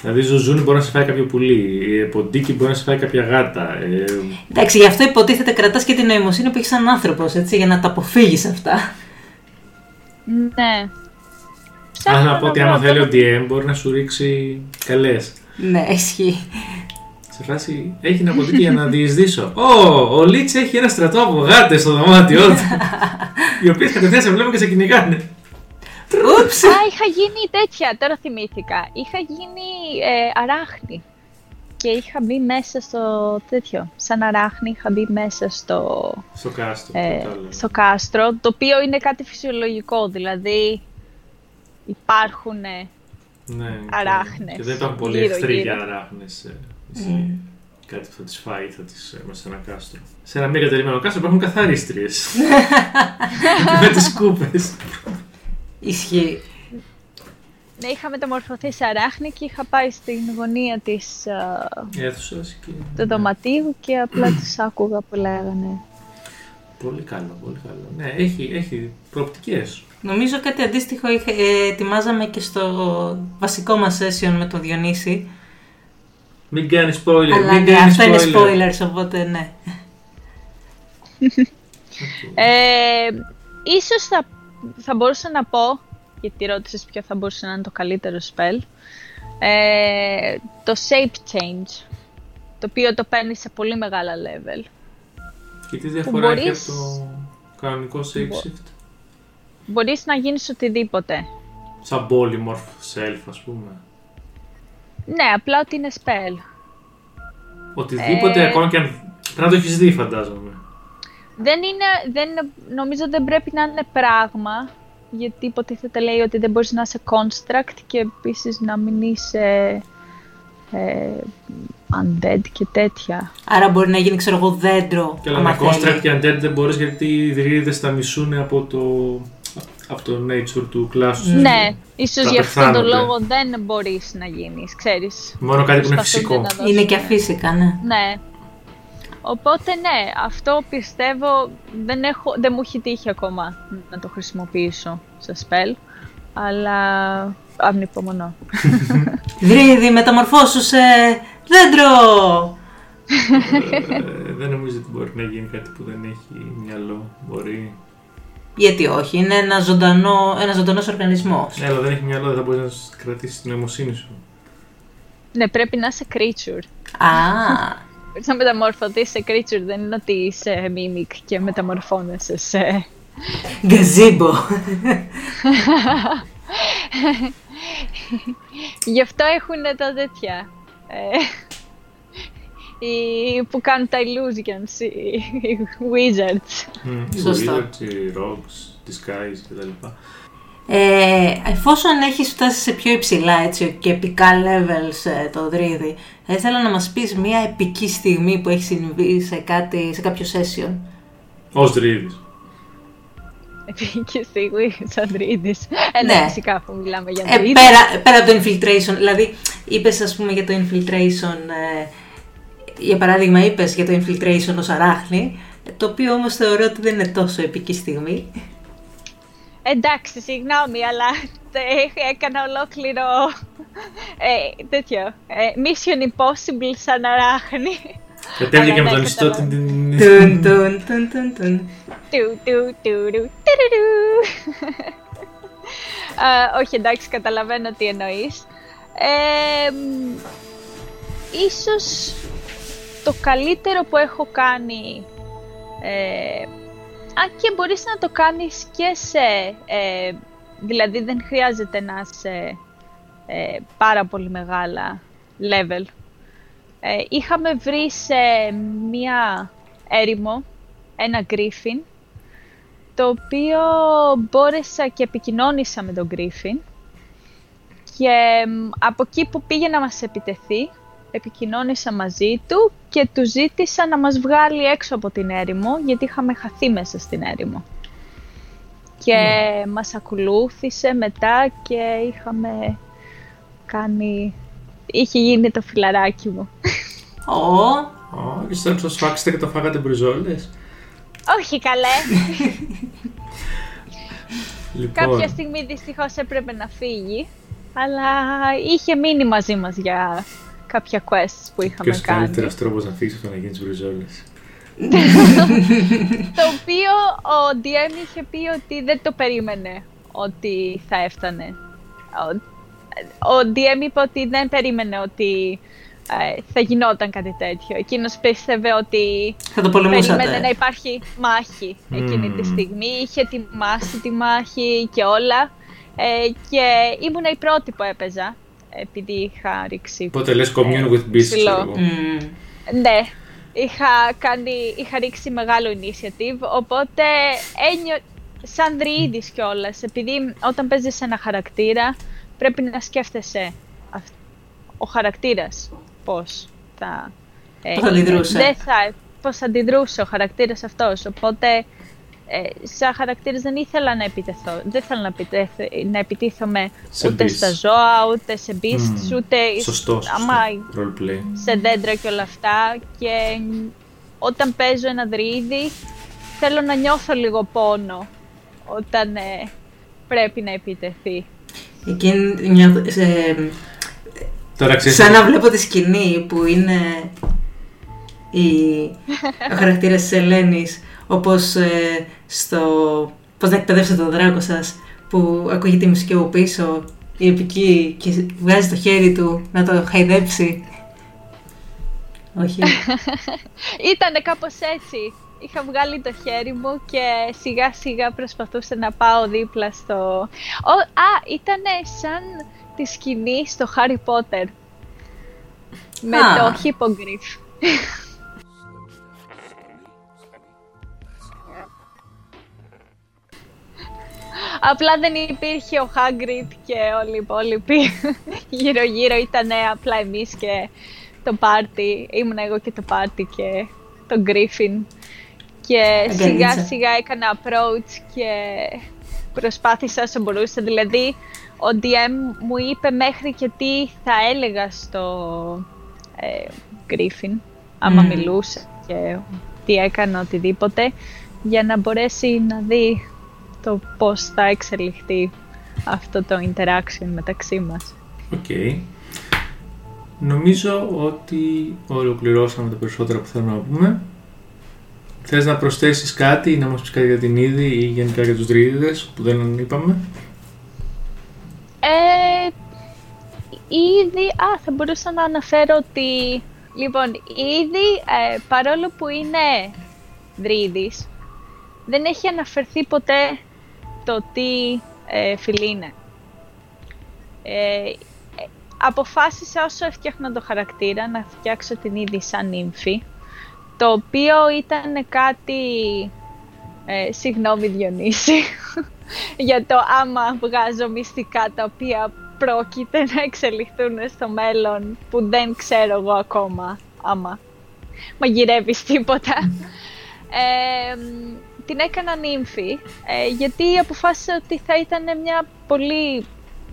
Δηλαδή, ζουζούνι μπορεί να σε φάει κάποιο πουλί, ε, ποντίκι μπορεί να σε φάει κάποια γάτα. Ε, Εντάξει, γι' αυτό υποτίθεται κρατάς και την νοημοσύνη που έχεις σαν άνθρωπος, έτσι, για να τα αποφύγεις αυτά. Ναι. Αν να πω ότι άμα βρω θέλει ο το- DM μπορεί να σου ρίξει καλές. Ναι, ισχύει. Σε φάση έχει ένα ποντίκι για να διεισδύσω. Ω, ο Λίτς έχει ένα στρατό από γάτες στο δωμάτιό του. *laughs* οι οποίες κατευθείαν σε βλέπουν και σε κυνηγάνε. Ούψ! Α, είχα γίνει τέτοια, τώρα θυμήθηκα. Είχα γίνει ε, αράχνη. Και είχα μπει μέσα στο τέτοιο. Σαν αράχνη είχα μπει μέσα στο, Στο κάστρο. ε, κατάλαβα. στο κάστρο, το οποίο είναι κάτι φυσιολογικό, δηλαδή υπάρχουν Ναι, Αράχνες. Και δεν υπάρχουν πολλοί Γύρω, εχθροί γύρω. για αράχνες. ε, Κάτι που θα τις φάει, θα τις ε, μέσα σε ένα κάστρο. Σε ένα μη εγκατελειμμένο κάστρο υπάρχουν καθαρίστριες. *laughs* *laughs* με τις κούπες. Ισχύει. Ναι, είχα μεταμορφωθεί σε αράχνη και είχα πάει στην γωνία της, α, Αίθουσας και... του δωματίου και απλά *clears throat* τους άκουγα που λέγανε. Πολύ καλό, πολύ καλό. Ναι, έχει, έχει προοπτικές. Νομίζω κάτι αντίστοιχο είχε, ε, ετοιμάζαμε και στο βασικό μας session με τον Διονύση. Μην κάνεις spoiler, αλλά μην ναι, κάνεις αυτό είναι spoiler. spoilers, οπότε ναι. Ε, ίσως θα, θα μπορούσα να πω, γιατί ρώτησες ποιο θα μπορούσε να είναι το καλύτερο spell, ε, το Shape Change, το οποίο το παίρνεις σε πολύ μεγάλα level. Και τι διαφορά έχει μπορείς- από το κανονικό shapeshift. Μπορείς να γίνεις οτιδήποτε. Σαν polymorph self, ας πούμε. Ναι, απλά ότι είναι spell. Οτιδήποτε, Ε. ακόμα και αν. Πρέπει να το έχεις δει, φαντάζομαι. Δεν είναι, δεν, είναι- νομίζω δεν πρέπει να είναι πράγμα, γιατί υποτίθεται λέει ότι δεν μπορείς να είσαι construct και επίσης να μην είσαι ε, undead και τέτοια. Άρα μπορεί να γίνει, ξέρω εγώ, δέντρο. Και αλλά άμα με θέλει. construct και undead δεν μπορείς γιατί οι δρύδες τα μισούν από το, από το nature του κλάσου. Ναι, ίσως Θα γι' αυτόν τον πεθάνονται. λόγο δεν μπορείς να γίνεις, ξέρεις. Μόνο κάτι που είναι Προσπαθούνται φυσικό. να δώσουν- Είναι και αφύσικα, ναι. Ναι. Οπότε ναι, αυτό πιστεύω δεν, έχω, δεν μου έχει τύχει ακόμα να το χρησιμοποιήσω σε spell, αλλά ανυπομονώ. Δρύδι, μεταμορφώσου σε δέντρο! Ε, δεν νομίζω ότι μπορεί να γίνει κάτι που δεν έχει μυαλό. Μπορεί. Γιατί όχι, είναι ένα ζωντανό, ένας ζωντανός οργανισμός. Ναι, αλλά δεν έχει μυαλό, δεν θα μπορείς να κρατήσεις την νοημοσύνη σου. Ναι, πρέπει να είσαι creature. Α, Μπορείς να μεταμορφωθείς σε creature, δεν είναι ότι είσαι mimic και μεταμορφώνεσαι σε... γκαζίμπο. Γι' αυτό έχουν τα τέτοια. Ε, οι, που κάνουν τα illusions, οι, οι wizards. Mm. Σωστό. Wizards, οι rogues, disguise κτλ. Ε, εφόσον έχεις φτάσει σε πιο υψηλά έτσι, και επικά levels ε, το δρύδι, θα ήθελα να μας πεις μια επική στιγμή που έχει συμβεί σε, κάτι, σε κάποιο session. Ω δρύδης. Και στιγμή σαν τρίτης. Ε, ναι, Ναι. φυσικά που μιλάμε για Ε, τρίτη. πέρα, πέρα από το infiltration, δηλαδή είπες ας πούμε για το infiltration, ε, για παράδειγμα είπες για το infiltration ως αράχνη, το οποίο όμως θεωρώ ότι δεν είναι τόσο επική στιγμή. Εντάξει, συγγνώμη, αλλά *laughs* τε- έκανα ολόκληρο ε, τέτοιο. Ε, Mission Impossible σαν αράχνη. Κατέβηκε και με Αλλά τον ναι, ιστό. καταλαβαίνω. την- την- Τουν, τουν, τουν, τουν, τουν. Του, του, του, του, τουρουρου. *laughs* Α, όχι, εντάξει, καταλαβαίνω τι εννοείς. Ε, μ, ίσως το καλύτερο που έχω κάνει... Ε, αν και μπορείς να το κάνεις και σε... Ε, δηλαδή δεν χρειάζεται να είσαι ε, πάρα πολύ μεγάλα level. Ε, είχαμε βρει σε μία έρημο ένα γκρίφιν το οποίο μπόρεσα και επικοινώνησα με τον Γκρίφιν και μ, από εκεί που πήγε να μας επιτεθεί επικοινώνησα μαζί του και του ζήτησα να μας βγάλει έξω από την έρημο γιατί είχαμε χαθεί μέσα στην έρημο. Και μας ακολούθησε μετά και είχαμε κάνει... είχε γίνει το φιλαράκι μου. Ω, Ω, και στο τέλος σφάξετε και το φάγατε μπριζόλες. Όχι καλέ, *laughs* Λοιπόν, κάποια στιγμή δυστυχώς έπρεπε να φύγει αλλά είχε μείνει μαζί μας για κάποια quests που είχαμε ποιος κάνει. καλύτερος τρόπος να φύγεις από το να γίνεις μπριζόλες. Το οποίο ο DM είχε πει ότι δεν το περίμενε ότι θα έφτανε. Ο, ο DM είπε ότι δεν περίμενε ότι ε, θα γινόταν κάτι τέτοιο. Εκείνος πίστευε ότι θα το πολεμούσατε. περίμενε να υπάρχει μάχη εκείνη τη Μμμ. στιγμή. Είχε ετοιμάσει τη μάχη και όλα. Ε, και ήμουν η πρώτη που έπαιζα, επειδή είχα ρίξει Οπότε λες commune with beasts, ψηλό. ξέρω εγώ. Μμμ. ναι, είχα, κάνει, είχα ρίξει μεγάλο initiative, οπότε ένιω... σαν δριήδης κιόλας. επειδή όταν παίζεις ένα χαρακτήρα πρέπει να σκέφτεσαι αυ- ο χαρακτήρας πώς θα... ε, Πώς θα αντιδρούσε. Δεν θα, πώς θα αντιδρούσε ο χαρακτήρας αυτός, οπότε ε, σαν χαρακτήρας δεν ήθελα να επιτεθώ, δεν ήθελα να, επιτέθ- να επιτίθομαι Σε ούτε beasts. στα ζώα, ούτε σε beasts, ούτε Σωστό, σωστό. άμα Roleplay. σε δέντρα και όλα αυτά και όταν παίζω ένα δρύδι θέλω να νιώθω λίγο πόνο όταν ε, πρέπει να επιτεθεί. Εκείνη νιώθω- σε- Τώρα ξέρεις, Σαν να βλέπω τη σκηνή που είναι η... ο *laughs* χαρακτήρας της Ελένης όπως ε, στο πώς να εκπαιδεύσετε τον δράκο σας που ακούγεται η μουσική από πίσω η επική και βγάζει το χέρι του να το χαϊδέψει. Όχι. *laughs* Ήτανε κάπως έτσι. Είχα βγάλει το χέρι μου και σιγά σιγά προσπαθούσα να πάω δίπλα στο... Ο, α, ήτανε σαν τη σκηνή στο Harry Potter. Με Α. το Hippogriff. *laughs* Απλά δεν υπήρχε ο Hagrid και όλοι οι υπόλοιποι *laughs* γύρω γύρω ήταν απλά εμείς και το πάρτι, ήμουν εγώ και το πάρτι και το Griffin και Αγκαλίτσα. σιγά σιγά έκανα approach και προσπάθησα όσο μπορούσα, δηλαδή ο DM μου είπε μέχρι και τι θα έλεγα στο ε, Griffin άμα Μμμ. μιλούσε και τι έκανα οτιδήποτε για να μπορέσει να δει το πώς θα εξελιχθεί αυτό το interaction μεταξύ μας. Οκ. Νομίζω ότι ολοκληρώσαμε τα περισσότερα που θέλουμε να πούμε. Θες να προσθέσεις κάτι ή να μας πεις κάτι για την είδη ή γενικά για τους δρυίδες που δεν είπαμε; Ε, ήδη, α, θα μπορούσα να αναφέρω ότι, λοιπόν, ήδη, ε, παρόλο που είναι δρύδης, δεν έχει αναφερθεί ποτέ το τι ε, φυλή είναι. Ε, ε, αποφάσισα όσο έφτιαχνα το χαρακτήρα να φτιάξω την είδη σαν νύμφη, το οποίο ήταν κάτι ε, συγγνώμη Διονύση, *laughs* για το άμα βγάζω μυστικά τα οποία πρόκειται να εξελιχθούν στο μέλλον που δεν ξέρω εγώ ακόμα άμα μαγειρεύεις τίποτα. Ε, μ, την έκανα νύμφη ε, γιατί αποφάσισα ότι θα ήταν μια πολύ,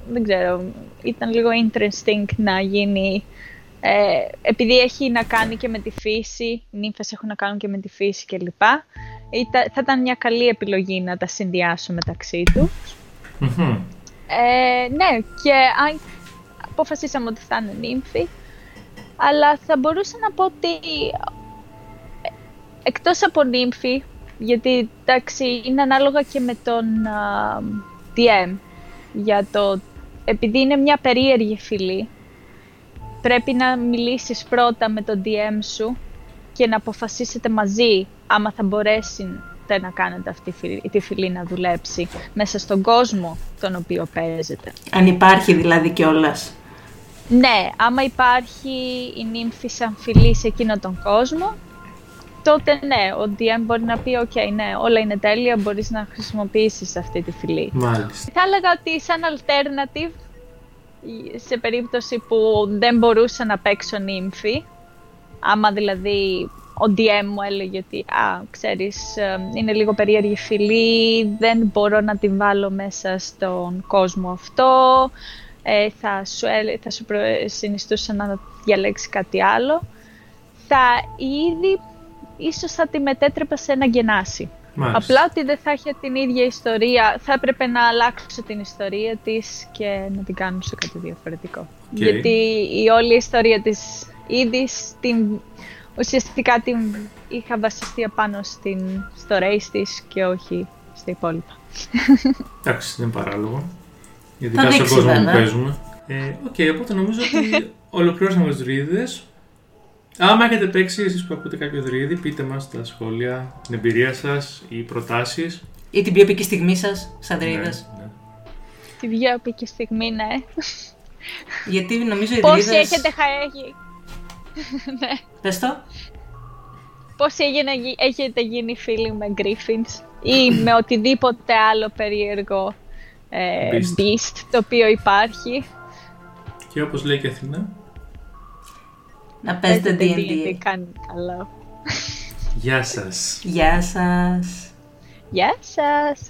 δεν ξέρω, ήταν λίγο interesting να γίνει ε, επειδή έχει να κάνει και με τη φύση, οι νύμφες έχουν να κάνουν και με τη φύση κλπ. Ήταν, θα ήταν μια καλή επιλογή να τα συνδυάσω μεταξύ τους. Μμμ. Ε, ναι, και αν αποφασίσαμε ότι θα είναι νύμφη, αλλά θα μπορούσα να πω ότι ε, εκτός από νύμφη, γιατί εντάξει είναι ανάλογα και με τον α, DM, για το, επειδή είναι μια περίεργη φυλή, πρέπει να μιλήσεις πρώτα με τον DM σου και να αποφασίσετε μαζί άμα θα μπορέσετε να κάνετε αυτή τη φυλή, τη φυλή να δουλέψει μέσα στον κόσμο τον οποίο παίζετε. Αν υπάρχει δηλαδή κιόλας. Ναι, άμα υπάρχει η νύμφη σαν φυλή σε εκείνο τον κόσμο, τότε ναι, ο DM μπορεί να πει «ΟΚ, ναι, όλα είναι τέλεια, μπορείς να χρησιμοποιήσεις αυτή τη φυλή». Μάλιστα. Θα έλεγα ότι σαν alternative, σε περίπτωση που δεν μπορούσα να παίξω νύμφη, άμα δηλαδή ο DM μου έλεγε ότι «Α, ξέρεις, ε, είναι λίγο περίεργη φυλή, δεν μπορώ να την βάλω μέσα στον κόσμο αυτό», ε, θα, σου, έλε- θα σου προ- συνιστούσα να διαλέξει κάτι άλλο, θα ήδη ίσως θα τη μετέτρεπα σε ένα γενάσι. Μάλιστα. Απλά ότι δεν θα είχε την ίδια ιστορία, θα έπρεπε να αλλάξω την ιστορία της και να την κάνω σε κάτι διαφορετικό. Γιατί η όλη ιστορία της ήδη στην, ουσιαστικά την είχα βασιστεί πάνω στην, στο race της και όχι στα υπόλοιπα. Εντάξει, δεν είναι παράλογο. Θα Ειδικά στον δείξει, κόσμο που βέβαια. παίζουμε. Ε, Οκ, οπότε νομίζω ότι *laughs* ολοκληρώσαμε τους δρυίδες. Άμα έχετε παίξει εσείς που ακούτε κάποιο δρυίδη, πείτε μας στα σχόλια την εμπειρία σας ή προτάσεις. Ή την πιο επική στιγμή σας, σαν δρυίδας. Ναι, ναι. Τη βγαίνω και στιγμή, ναι. Γιατί νομίζω οι Πόσοι δρυίδες... έχετε χαέγει. *laughs* ναι. Πες το. Πόσοι έγινε- έχετε γίνει φίλοι με Griffins. ή με οτιδήποτε άλλο περίεργο ε, Beast. beast το οποίο υπάρχει. Και όπως λέει και η Αθηνά, Να παίζετε Παίζετε D&D. κάνει καλά. γεια σας. Γεια σας. Γεια σας!